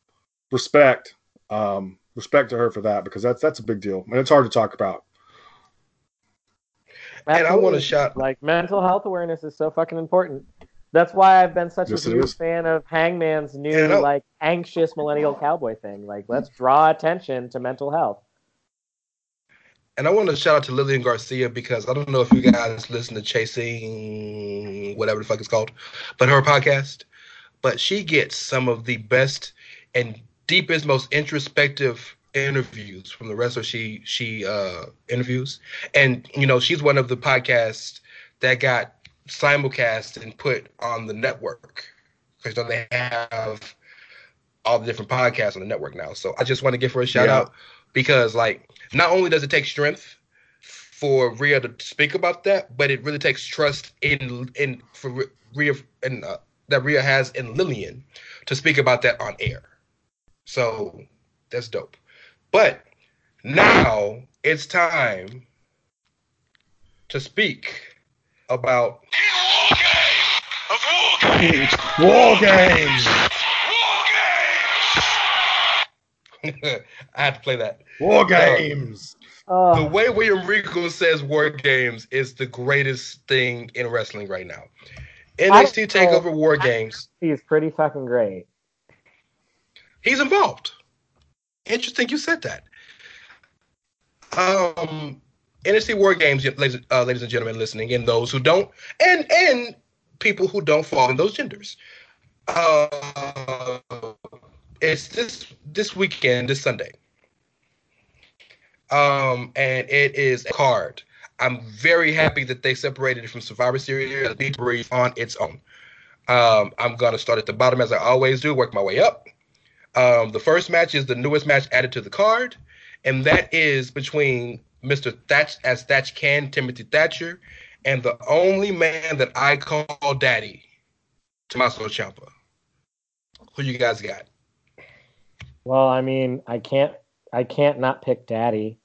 S3: respect, um, respect to her for that because that's that's a big deal and it's hard to talk about.
S2: Absolutely. And I want to shout like mental health awareness is so fucking important. That's why I've been such yes, a huge fan of Hangman's new like anxious millennial cowboy thing. Like, let's draw attention to mental health.
S1: And I want to shout out to Lillian Garcia because I don't know if you guys listen to Chasing whatever the fuck it's called, but her podcast. But she gets some of the best and deepest, most introspective interviews from the wrestler she she uh interviews and you know she's one of the podcasts that got simulcast and put on the network because you know, they have all the different podcasts on the network now so i just want to give her a shout yeah. out because like not only does it take strength for Rhea to speak about that, but it really takes trust in in for Rhea and uh, that Rhea has in Lillian to speak about that on air. So that's dope. But now it's time to speak about
S3: war games. War games.
S1: I have to play that.
S3: War games.
S1: Uh, the way William Regal says war games is the greatest thing in wrestling right now. NXT Takeover War Games.
S2: He's pretty fucking great.
S1: He's involved. Interesting you said that. Um, NXT War Games, ladies, uh, ladies and gentlemen listening, and those who don't, and and people who don't fall in those genders. Uh, it's this this weekend, this Sunday. Um, and it is a card. I'm very happy that they separated it from Survivor Series and Be on its own. Um, I'm gonna start at the bottom as I always do, work my way up. Um, the first match is the newest match added to the card, and that is between Mr. Thatch as Thatch Can, Timothy Thatcher, and the only man that I call daddy, Tommaso Ciampa. Who you guys got?
S2: Well, I mean, I can't I can't not pick Daddy.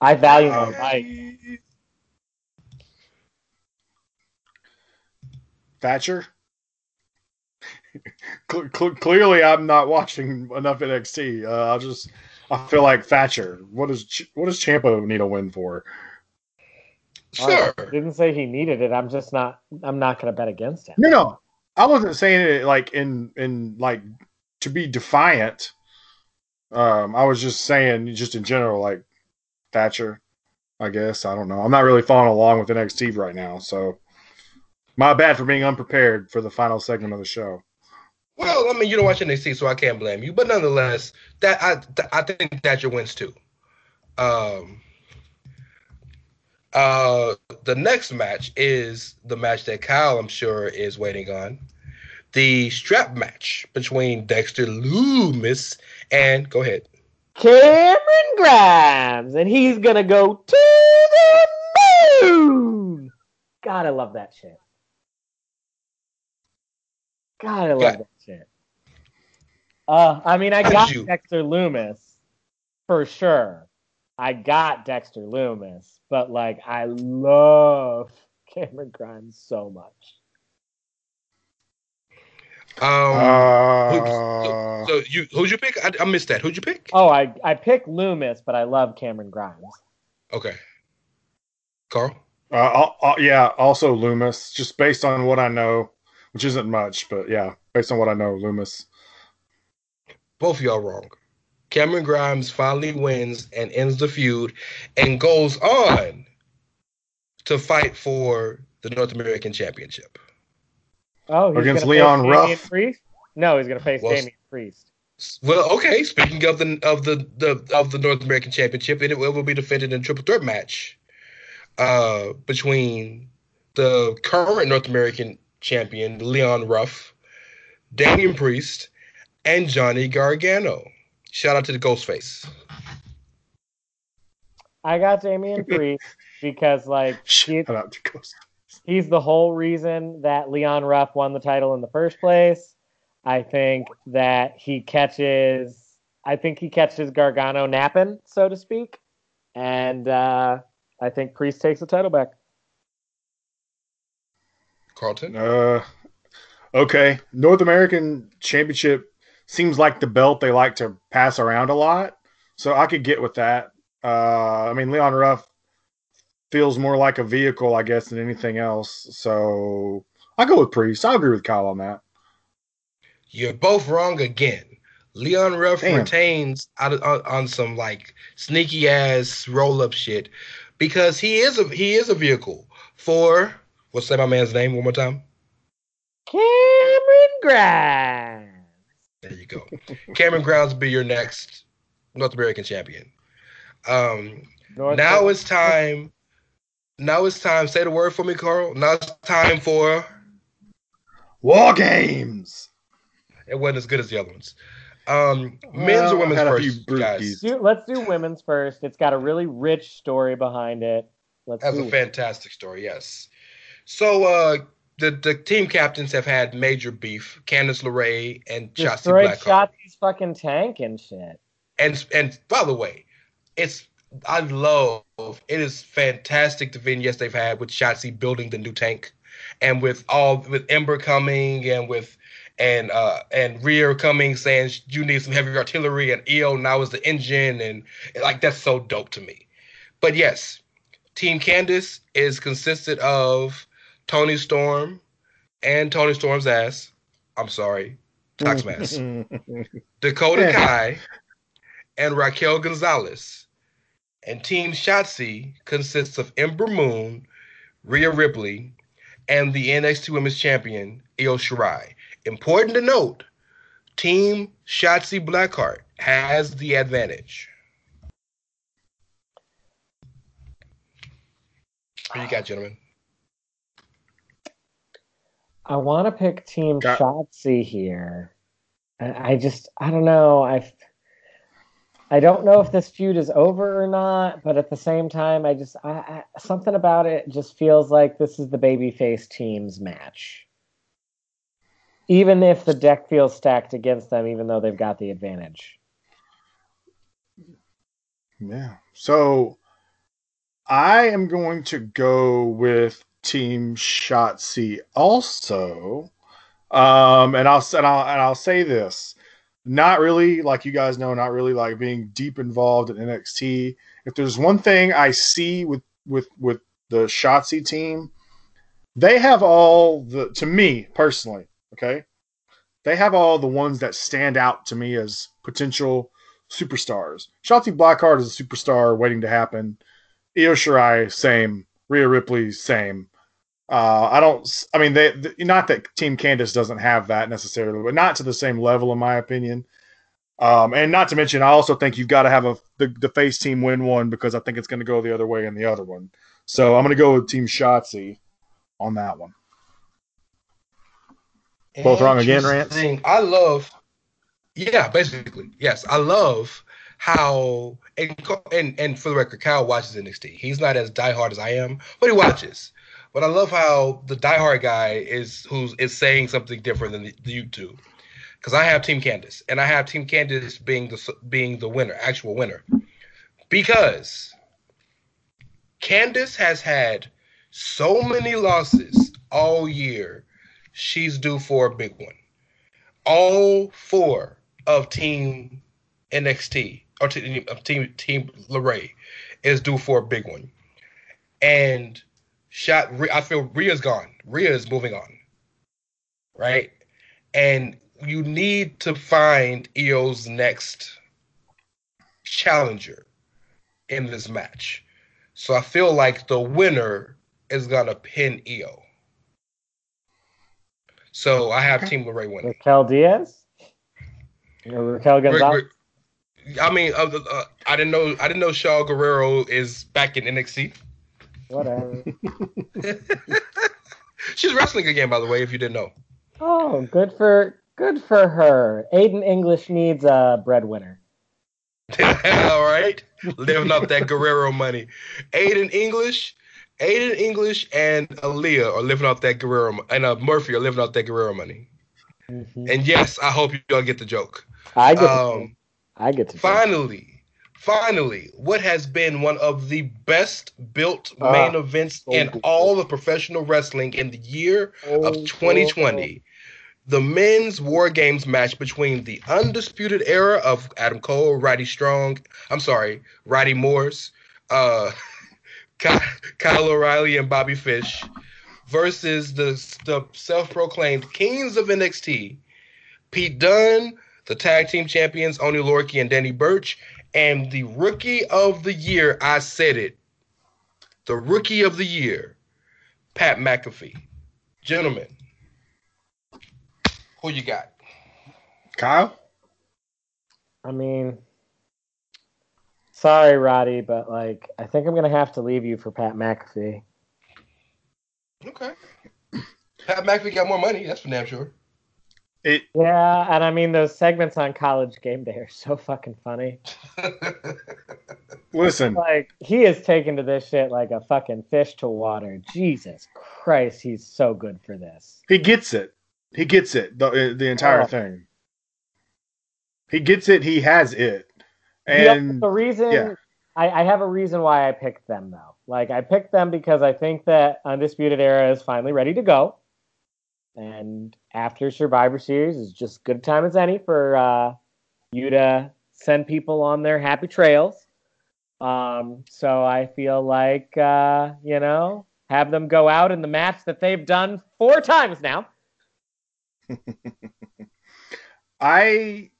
S2: I value my life.
S3: Thatcher. Cle- cle- clearly, I'm not watching enough NXT. Uh, I'll just, I feel like Thatcher. What does what does Ciampa need a win for?
S1: Sure.
S2: I didn't say he needed it. I'm just not. I'm not going to bet against him.
S3: No, no, I wasn't saying it like in in like to be defiant. Um, I was just saying just in general, like Thatcher. I guess I don't know. I'm not really following along with NXT right now, so my bad for being unprepared for the final segment of the show.
S1: Well, I mean, you don't watch NXT, so I can't blame you. But nonetheless, that I th- I think Thatcher wins too. Um. Uh, the next match is the match that Kyle, I'm sure, is waiting on. The strap match between Dexter Loomis and go ahead.
S2: Cameron Grimes, and he's gonna go to the moon. God, I love that shit. God, I love
S1: Yeah.
S2: that shit. Uh, I mean, I got
S1: you-
S2: Dexter Loomis for sure. I got Dexter Loomis, but like, I love Cameron Grimes so much.
S1: Um,
S3: Uh,
S1: who- so you who'd you pick? I, I missed that. Who'd you pick?
S2: Oh, I I picked Loomis, but I love Cameron Grimes.
S1: Okay, Carl.
S3: Uh, al- al- yeah, also Loomis, just based on what I know, which isn't much, but yeah, based on what I know, Loomis.
S1: Both of y'all wrong. Cameron Grimes finally wins and ends the feud and goes on to fight for the North American Championship.
S2: Oh, he's
S3: Against Leon Ruff?
S2: Priest? No, he's gonna face
S1: Well,
S2: Damian Priest.
S1: Well, okay. Speaking of the of the, the of the North American Championship, it will will be defended in a triple threat match uh, between the current North American champion Leon Ruff, Damian Priest, and Johnny Gargano. Shout out to the Ghostface.
S2: I got Damian Priest because like he,
S3: Shout out to Ghost.
S2: he's the whole reason that Leon Ruff won the title in the first place. I think that he catches I think he catches Gargano napping, so to speak. And uh, I think Priest takes the title back.
S1: Carlton.
S3: Uh, okay, North American Championship seems like the belt they like to pass around a lot, so I could get with that. Uh, I mean, Leon Ruff feels more like a vehicle, I guess, than anything else. So I go with Priest. I agree with Kyle on that.
S1: You're both wrong again. Leon Ruff
S3: Damn.
S1: retains out of, on, on some like sneaky ass roll up shit because he is a he is a vehicle for what's that my man's name one more time?
S2: Cameron Grimes.
S1: There you go. Cameron Grounds will be your next North American champion. Um,
S2: North
S1: now it's time. Now it's time. Say the word for me, Carl. Now it's time for.
S3: War games.
S1: It wasn't as good as the other ones. Um, men's
S3: Well,
S1: or women's
S3: I had a
S1: first, guys.
S2: do, let's do women's first. It's got a really rich story behind it. Let's
S1: That's
S2: do
S1: a fantastic story, yes. So uh the, the team captains have had major beef. Candice LeRae and Shotzi Blackheart.
S2: Shotzi's fucking tank and shit.
S1: And and by the way, it's I love it is fantastic the vignettes they've had with Shotzi building the new tank and with all with Ember coming and with and uh and Rhea coming saying you need some heavy artillery and Io now is the engine and like that's so dope to me. But yes, Team Candice is consisted of Toni Storm and Toni Storm's ass. I'm sorry, Toxmass. Dakota
S3: Yeah.
S1: Kai and Raquel Gonzalez. And Team Shotzi consists of Ember Moon, Rhea Ripley, and the NXT Women's Champion, Io Shirai. Important to note, Team Shotzi Blackheart has the advantage. Who you got, gentlemen?
S2: I want to pick Team
S3: Got-
S2: Shotzi here. I, I just I don't know. I I don't know if this feud is over or not, but at the same time, I just I, I something about it just feels like this is the babyface team's match. Even if the deck feels stacked against them, even though they've got the advantage.
S3: Yeah. So I am going to go with Team Shotzi also. Um, and I'll and I'll and I'll say this. Not really, like you guys know, not really like being deep involved in NXT. If there's one thing I see with with with the Shotzi team, they have all the to me personally, okay? They have all the ones that stand out to me as potential superstars. Shotzi Blackheart is a superstar waiting to happen. Io Shirai, same. Rhea Ripley, same. Uh, I don't. I mean, they, th- not that Team Candice doesn't have that necessarily, but not to the same level, in my opinion. Um, and not to mention, I also think you've got to have a the, the face team win one because I think it's going to go the other way in the other one. So I'm going to go with Team Shotzi on that one. Both wrong again, Rance?
S1: I love, yeah, basically, yes. I love how and and and for the record, Kyle watches NXT. He's not as diehard as I am, but he watches. But I love how the diehard guy is who's is saying something different than the, the you two. Because I have Team Candice, and I have Team Candice being the being the winner, actual winner, because Candice has had so many losses all year. She's due for a big one. All four of Team NXT or team Team Team is due for a big one, and shot. I feel Rhea's gone. Rhea is moving on, right? And you need to find Io's next challenger in this match. So I feel like the winner is gonna pin Io. So I have Team LeRae winning.
S2: Raquel Diaz? Or Raquel Gonzalez?
S1: Rick- Rick- I mean, uh, uh, I didn't know. I didn't know Shaul Guerrero is back in NXT.
S2: Whatever.
S1: She's wrestling again, by the way, if you didn't know.
S2: Oh, good for good for her. Aiden English needs a breadwinner.
S1: All right, living off that Guerrero money. Aiden English, Aiden English, and Aaliyah are living off that Guerrero, and uh, Murphy are living off that Guerrero money.
S2: Mhm.
S1: And yes, I hope you all get the joke.
S2: I get
S1: Um,
S2: I get to
S1: finally, finally, what has been one of the best built
S2: Ah,
S1: main events
S2: so
S1: in
S2: good.
S1: all of professional wrestling in the year
S2: Oh,
S1: of 2020. The men's War Games match between the undisputed era of Adam Cole, Roddy Strong, I'm sorry, Roddy Morse, uh, Kyle O'Reilly, and Bobby Fish versus the, the self proclaimed kings of NXT, Pete Dunne, the tag team champions, Oney Lorcan and Danny Burch, and the rookie of the year, I said it, the rookie of the year, Pat McAfee. Gentlemen, who you got?
S3: Kyle?
S2: I mean, sorry, Roddy, but like, I think I'm gonna have to leave you for Pat McAfee.
S1: Okay. Pat McAfee got more money, that's for damn sure.
S3: It
S2: Yeah, and I mean those segments on College Game Day are so fucking funny.
S3: listen.
S2: Like he is taken to this shit like a fucking fish to water. Jesus Christ, he's so good for this.
S3: He gets it. He gets it. The uh, the entire
S2: Oh.
S3: thing. He gets it. He has it. And
S2: the reason
S3: yeah.
S2: I, I have a reason why I picked them though. Like I picked them because I think that Undisputed Era is finally ready to go. And after Survivor Series is just good time as any for uh, you to send people on their happy trails. Um, so I feel like uh, you know, have them go out in the match that they've done four times now.
S3: I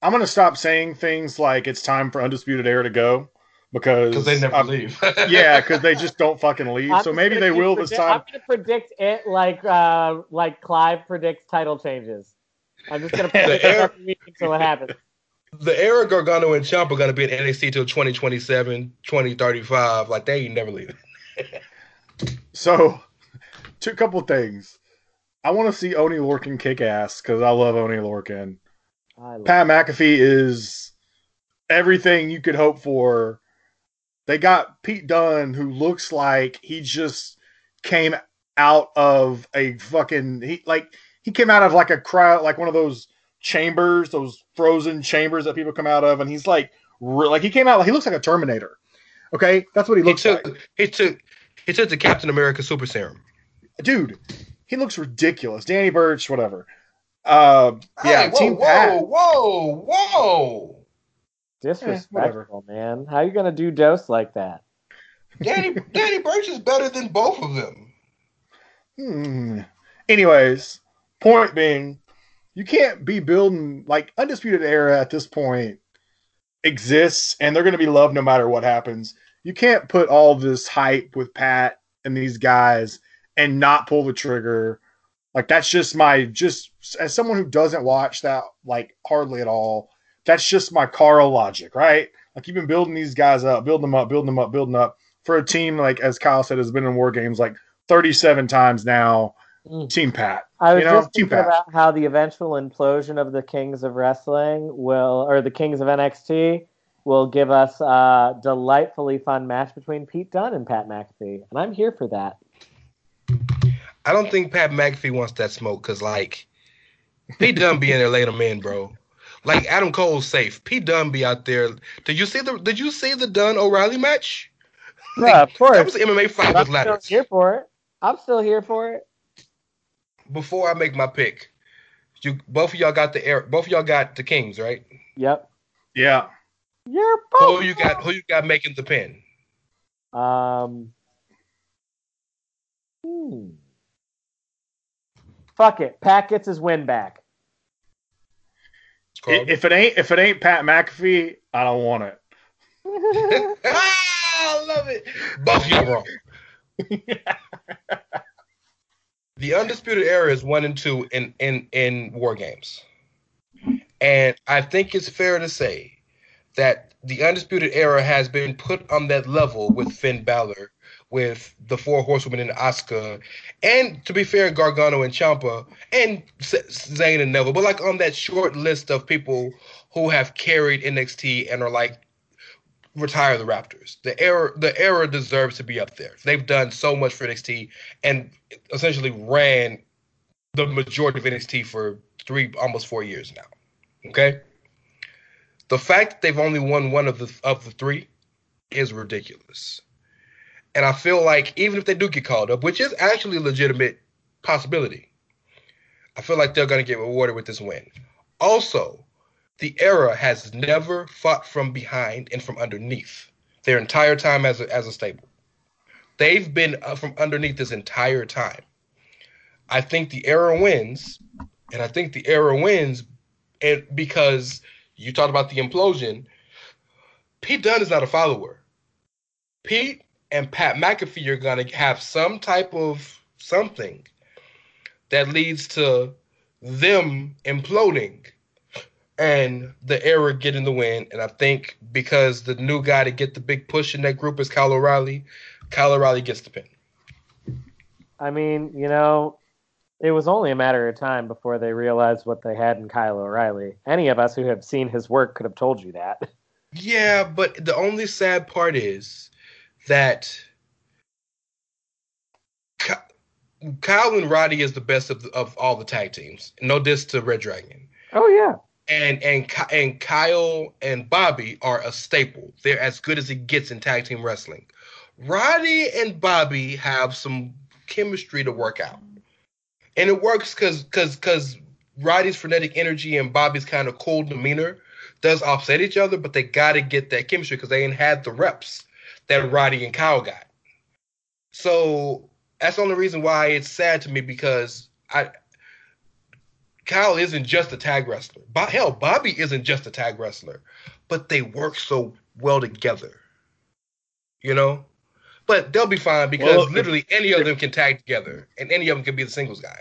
S3: I'm gonna stop saying things like it's time for Undisputed Era to go because
S1: Because they never
S3: I'm-
S1: leave.
S3: yeah, because they just don't fucking leave.
S2: I'm
S3: so maybe they
S2: keep
S3: will this time.
S2: I'm gonna predict it like uh, like Clive predicts title changes. I'm just gonna predict it
S1: air-
S2: every week until it happens.
S1: the era Gargano and Ciampa are going to be in NXT till 2027, 2035. Like, they ain't never leave.
S3: So, two couple things. I want to see Oney Lorcan kick ass because I love Oney Lorcan.
S2: I love
S3: Pat McAfee is everything you could hope for. They got Pete Dunne, who looks like he just came out of a fucking he like he came out of like a crowd like one of those chambers, those frozen chambers that people come out of, and he's like re- like he came out he looks like a Terminator. Okay, that's what he
S1: He
S3: looks
S1: took
S3: like,
S1: he took he took the Captain America Super Serum.
S3: dude. He looks ridiculous. Danny Burch, whatever. Uh, yeah,
S1: Hey, whoa,
S3: Team
S1: whoa,
S3: Pat.
S1: whoa, whoa.
S2: Disrespectful, man. How you gonna do dose like that?
S1: Danny Danny Burch is better than both of them.
S3: Hmm. Anyways, point being, you can't be building like undisputed era at this point exists, and they're going to be loved no matter what happens. You can't put all this hype with Pat and these guys and not pull the trigger. Like that's just my just as someone who doesn't watch that like hardly at all. That's just my Carl logic, right? Like you've been building these guys up, building them up, building them up, building up for a team like as Kyle said has been in war games like 37 times now.
S2: Mm.
S3: Team Pat.
S2: I was
S3: You know,
S2: just
S3: Team
S2: thinking
S3: Pat.
S2: about how the eventual implosion of the Kings of Wrestling will, or the Kings of NXT, will give us a delightfully fun match between Pete Dunne and Pat McAfee, and I'm here for that.
S1: I don't think Pat McAfee wants that smoke because like Pete Dunne being in there laying them in, bro. Like Adam Cole's safe. Pete Dunne be out there. Did you see the Did you see the Dunne O'Reilly match?
S2: Yeah, of
S1: That
S2: course.
S1: was an MMA fight
S2: I'm
S1: with
S2: still here for it. I'm still here for it.
S1: Before I make my pick, you both of y'all got the air. Both of y'all got the Kings, right?
S2: Yep.
S3: Yeah.
S2: You're
S1: Who you got? Who you got making the pin?
S2: Um. Hmm. Fuck it. Pat gets his win back.
S1: Carl?
S3: If it ain't if it ain't Pat McAfee, I don't want it.
S1: ah, I love it. Both y'all wrong. the undisputed era is one and two in in in war games, and I think it's fair to say that the undisputed era has been put on that level with Finn Balor, with the four horsewomen in Oscar, and to be fair, Gargano and Ciampa, and Zayn and Neville, but like on that short list of people who have carried NXT and are like retire the Raptors. The era the era deserves to be up there. They've done so much for NXT and essentially ran the majority of NXT for three almost four years now. Okay? The fact that they've only won one of the of the three is ridiculous. And I feel like even if they do get called up, which is actually a legitimate possibility, I feel like they're gonna get rewarded with this win. Also, the era has never fought from behind and from underneath their entire time as a, as a stable. They've been from underneath this entire time. I think the era wins, and I think the era wins, and because you talked about the implosion. Pete Dunne is not a follower. Pete and Pat McAfee are gonna have some type of something that leads to them imploding and the era getting the win. And I think because the new guy to get the big push in that group is Kyle O'Reilly, Kyle O'Reilly gets the pin.
S2: I mean, you know, it was only a matter of time before they realized what they had in Kyle O'Reilly. Any of us who have seen his work could have told you that.
S1: Yeah, but the only sad part is that Kyle and Roddy is the best of, of all the tag teams. No diss to Red Dragon.
S2: Oh yeah.
S1: and and and Kyle and Bobby are a staple. They're as good as it gets in tag team wrestling. Roddy and Bobby have some chemistry to work out, and it works because because because Roddy's frenetic energy and Bobby's kind of cool demeanor does offset each other, but they got to get that chemistry because they ain't had the reps that Roddy and Kyle got. So that's the only reason why it's sad to me because I Kyle isn't just a tag wrestler. Bo- hell, Bobby isn't just a tag wrestler, but they work so well together. You know? But they'll be fine because
S3: Well,
S1: literally any of them can tag together and any of them can be the singles guy.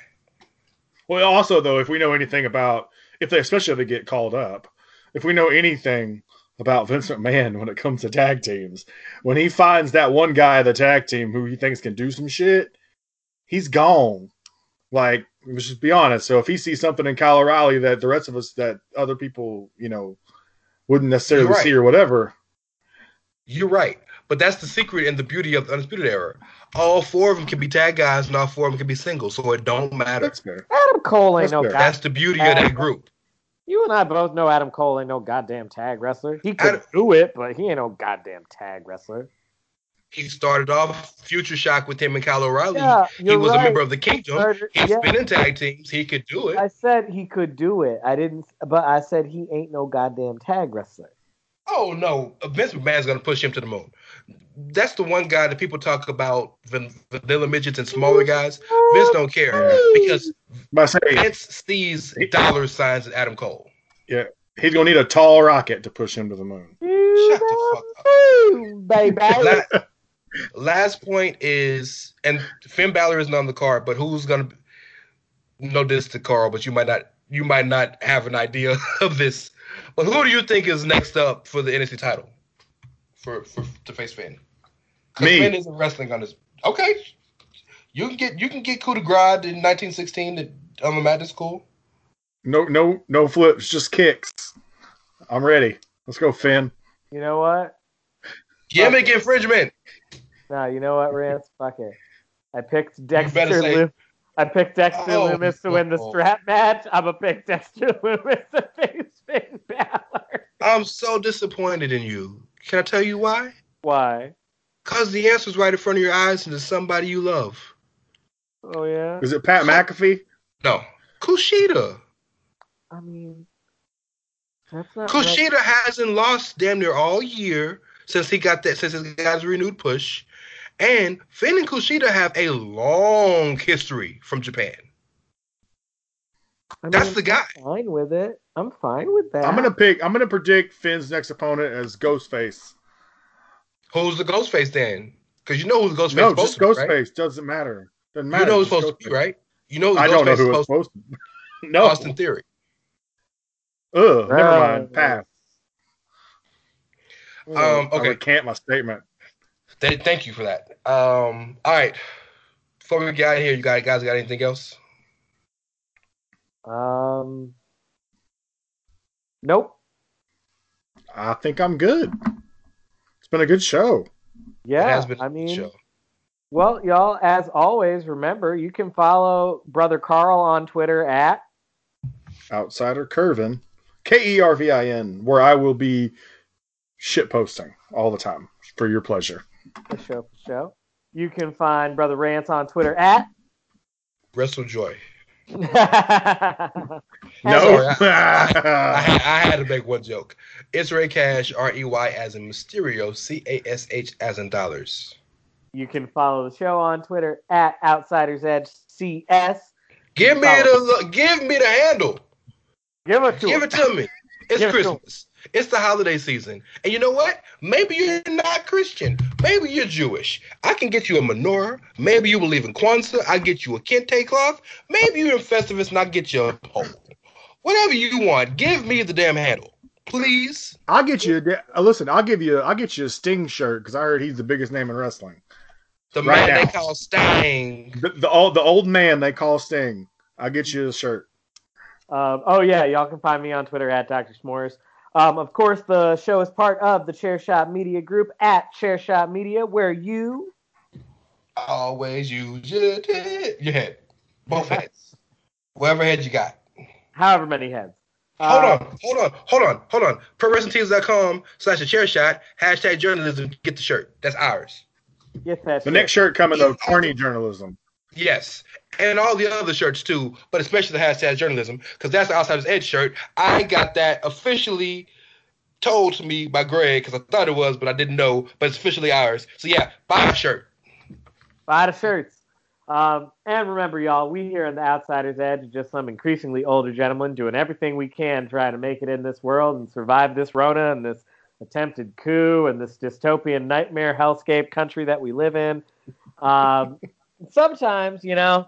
S3: Well, also though, if we know anything about if they, especially if they get called up, if we know anything about Vince McMahon when it comes to tag teams, when he finds that one guy, of the tag team who he thinks can do some shit, he's gone. Like Let's just be honest. So if he sees something in Kyle O'Reilly that the rest of us, that other people, you know, wouldn't necessarily
S1: right.
S3: see or whatever,
S1: You're right, but that's the secret and the beauty of the undisputed era. All four of them can be tag guys, and all four of them can be singles, so it don't matter.
S2: Adam Cole ain't
S3: That's
S2: no
S3: fair.
S2: god.
S1: That's the beauty of that group.
S2: You and I both know Adam Cole ain't no goddamn tag wrestler. He could
S1: Adam-
S2: do it, but he ain't no goddamn tag wrestler.
S1: He started off Future Shock with him and Kyle O'Reilly.
S2: Yeah,
S1: he was a member of the Kingdom.
S2: Murder-
S1: He's
S2: yeah.
S1: been in tag teams. He could do it.
S2: I said he could do it. I didn't, but I said he ain't no goddamn tag wrestler.
S1: Oh no, Vince McMahon's gonna push him to the moon. That's the one guy that people talk about van- vanilla midgets and smaller guys. Vince don't care because
S3: But I say
S1: Vince sees dollar signs in Adam Cole.
S3: Yeah, he's gonna need a tall rocket to push him to the moon.
S1: Shut the fuck up.
S2: Baby.
S1: La- last point is, and Finn Balor isn't on the card, but who's gonna? Be, no diss to Carl, but you might not. You might not have an idea of this. But who do you think is next up for the NXT title for for to face Finn.
S3: Me.
S1: Finn isn't wrestling on this. Okay, you can get you can get coup de grace in 1916 at um, Madness Cool.
S3: No, no, no flips, just kicks. I'm ready. Let's go, Finn.
S2: You know what?
S1: Gimmick infringement.
S2: No, you know what, Rance? Fuck it. I picked
S1: better
S2: Dexter
S1: say-
S2: Loomis. I picked Dexter
S1: Oh,
S2: Loomis to win the strap match. I'm gonna pick Dexter Loomis to face Finn Balor.
S1: I'm so disappointed in you. Can I tell you why?
S2: Why?
S1: Cause the answer's right in front of your eyes and it's somebody you love.
S2: Oh yeah.
S3: Is it Pat McAfee?
S1: No, Kushida.
S2: I mean, that's not. right.
S1: Kushida hasn't lost damn near all year since he got that since he got his renewed push, and Finn and Kushida have a long history from Japan.
S2: I
S1: That's
S2: mean,
S1: the guy.
S2: I'm fine with it. I'm fine with that.
S3: I'm gonna pick. I'm gonna predict Finn's next opponent as Ghostface.
S1: Who's the Ghostface then? Because you know who the Ghostface
S3: no,
S1: is
S3: just
S1: supposed to be, right?
S3: Ghostface. Doesn't matter. Doesn't matter.
S1: You know who's
S3: just
S1: supposed to be, right? You know who
S3: I don't know
S1: Ghostface
S3: who
S1: is
S3: it's
S1: supposed
S3: supposed to. no.
S1: Austin Theory.
S3: Ugh. Never
S2: Uh,
S3: mind. Pass.
S1: Um,
S3: I
S1: okay.
S3: recant my statement.
S1: Th- thank you for that. Um, all right. Before we get out of here, you guys, guys got anything else?
S2: Um. Nope.
S3: I think I'm good. It's been a good show.
S2: Yeah.
S1: it has been a
S2: I
S1: good
S2: mean,
S1: show.
S2: well, y'all, as always, remember you can follow Brother Carl on Twitter at
S3: Outsider Kervin, K E R V I N, where I will be shit posting all the time for your pleasure.
S2: the show for show. You can find Brother Rance on Twitter at.
S1: WrestleJoy.
S3: No.
S1: Sorry, I, had, I had to make one joke. It's Rey Cash, R E Y as in Mysterio, C A S H as in dollars.
S2: You can follow the show on Twitter at Outsiders Edge CS.
S1: Give me the give me the handle.
S2: Give it to
S1: Give
S2: him.
S1: it to me. It's
S2: Give it to 'em.
S1: Christmas. It's the holiday season. And you know what? Maybe you're not Christian. Maybe you're Jewish. I can get you a menorah. Maybe you believe in Kwanzaa. I get you a kente cloth. Maybe you're in Festivus and I get you a pole. Whatever you want, give me the damn handle. Please.
S3: I'll get you. A, uh, listen, I'll give you. I'll get you a Sting shirt because I heard he's the biggest name in wrestling.
S1: The
S3: Right
S1: man
S3: now.
S1: they call Sting.
S3: The, the old the old man they call Sting. I'll get you a shirt.
S2: Um, oh yeah, y'all can find me on Twitter at Dr. S'mores. Um, of course, the show is part of the Chairshot Media Group at Chairshot Media, where you
S1: Always use your head. Your head. Both heads. Whatever head you got.
S2: however many heads.
S1: Hold
S2: Uh,
S1: on, hold on, hold on, hold on. ProWrestlingTees.com slash a chair shot, hashtag journalism, get the shirt. That's ours.
S2: Get that.
S3: The
S2: shit.
S3: next shirt coming though, corny journalism.
S1: Yes. And all the other shirts too, but especially the hashtag journalism, because that's the Outsider's Edge shirt. I got that officially told to me by Greg, because I thought it was, but I didn't know, but it's officially ours. So yeah, buy a shirt.
S2: Buy the shirts. Um, and remember, y'all, we here on the Outsiders Edge are just some increasingly older gentlemen doing everything we can trying to make it in this world and survive this Rona and this attempted coup and this dystopian nightmare hellscape country that we live in. Um, sometimes, you know,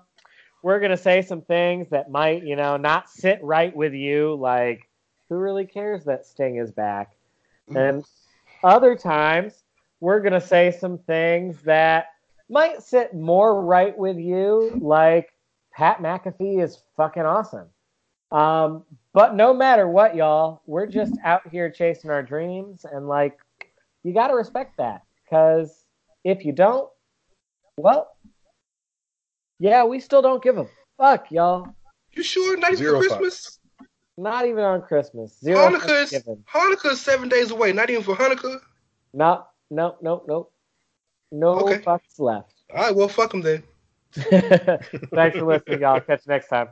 S2: we're going to say some things that might, you know, not sit right with you, like, who really cares that Sting is back? And other times, we're going to say some things that might sit more right with you, like Pat McAfee is fucking awesome. Um, but no matter what, y'all, we're just out here chasing our dreams, and like, you got to respect that because if you don't, well, yeah, we still don't give a fuck, y'all.
S1: You sure? Not even
S3: Zero
S1: for
S3: fucks.
S1: Christmas?
S2: Not even on Christmas. Zero
S1: Hanukkah is,
S2: Thanksgiving.
S1: Hanukkah is seven days away. Not even for Hanukkah.
S2: No, no, no, no. No
S1: Okay.
S2: fucks left.
S1: All right, well, fuck them then.
S2: Thanks for listening, y'all. Catch you next time.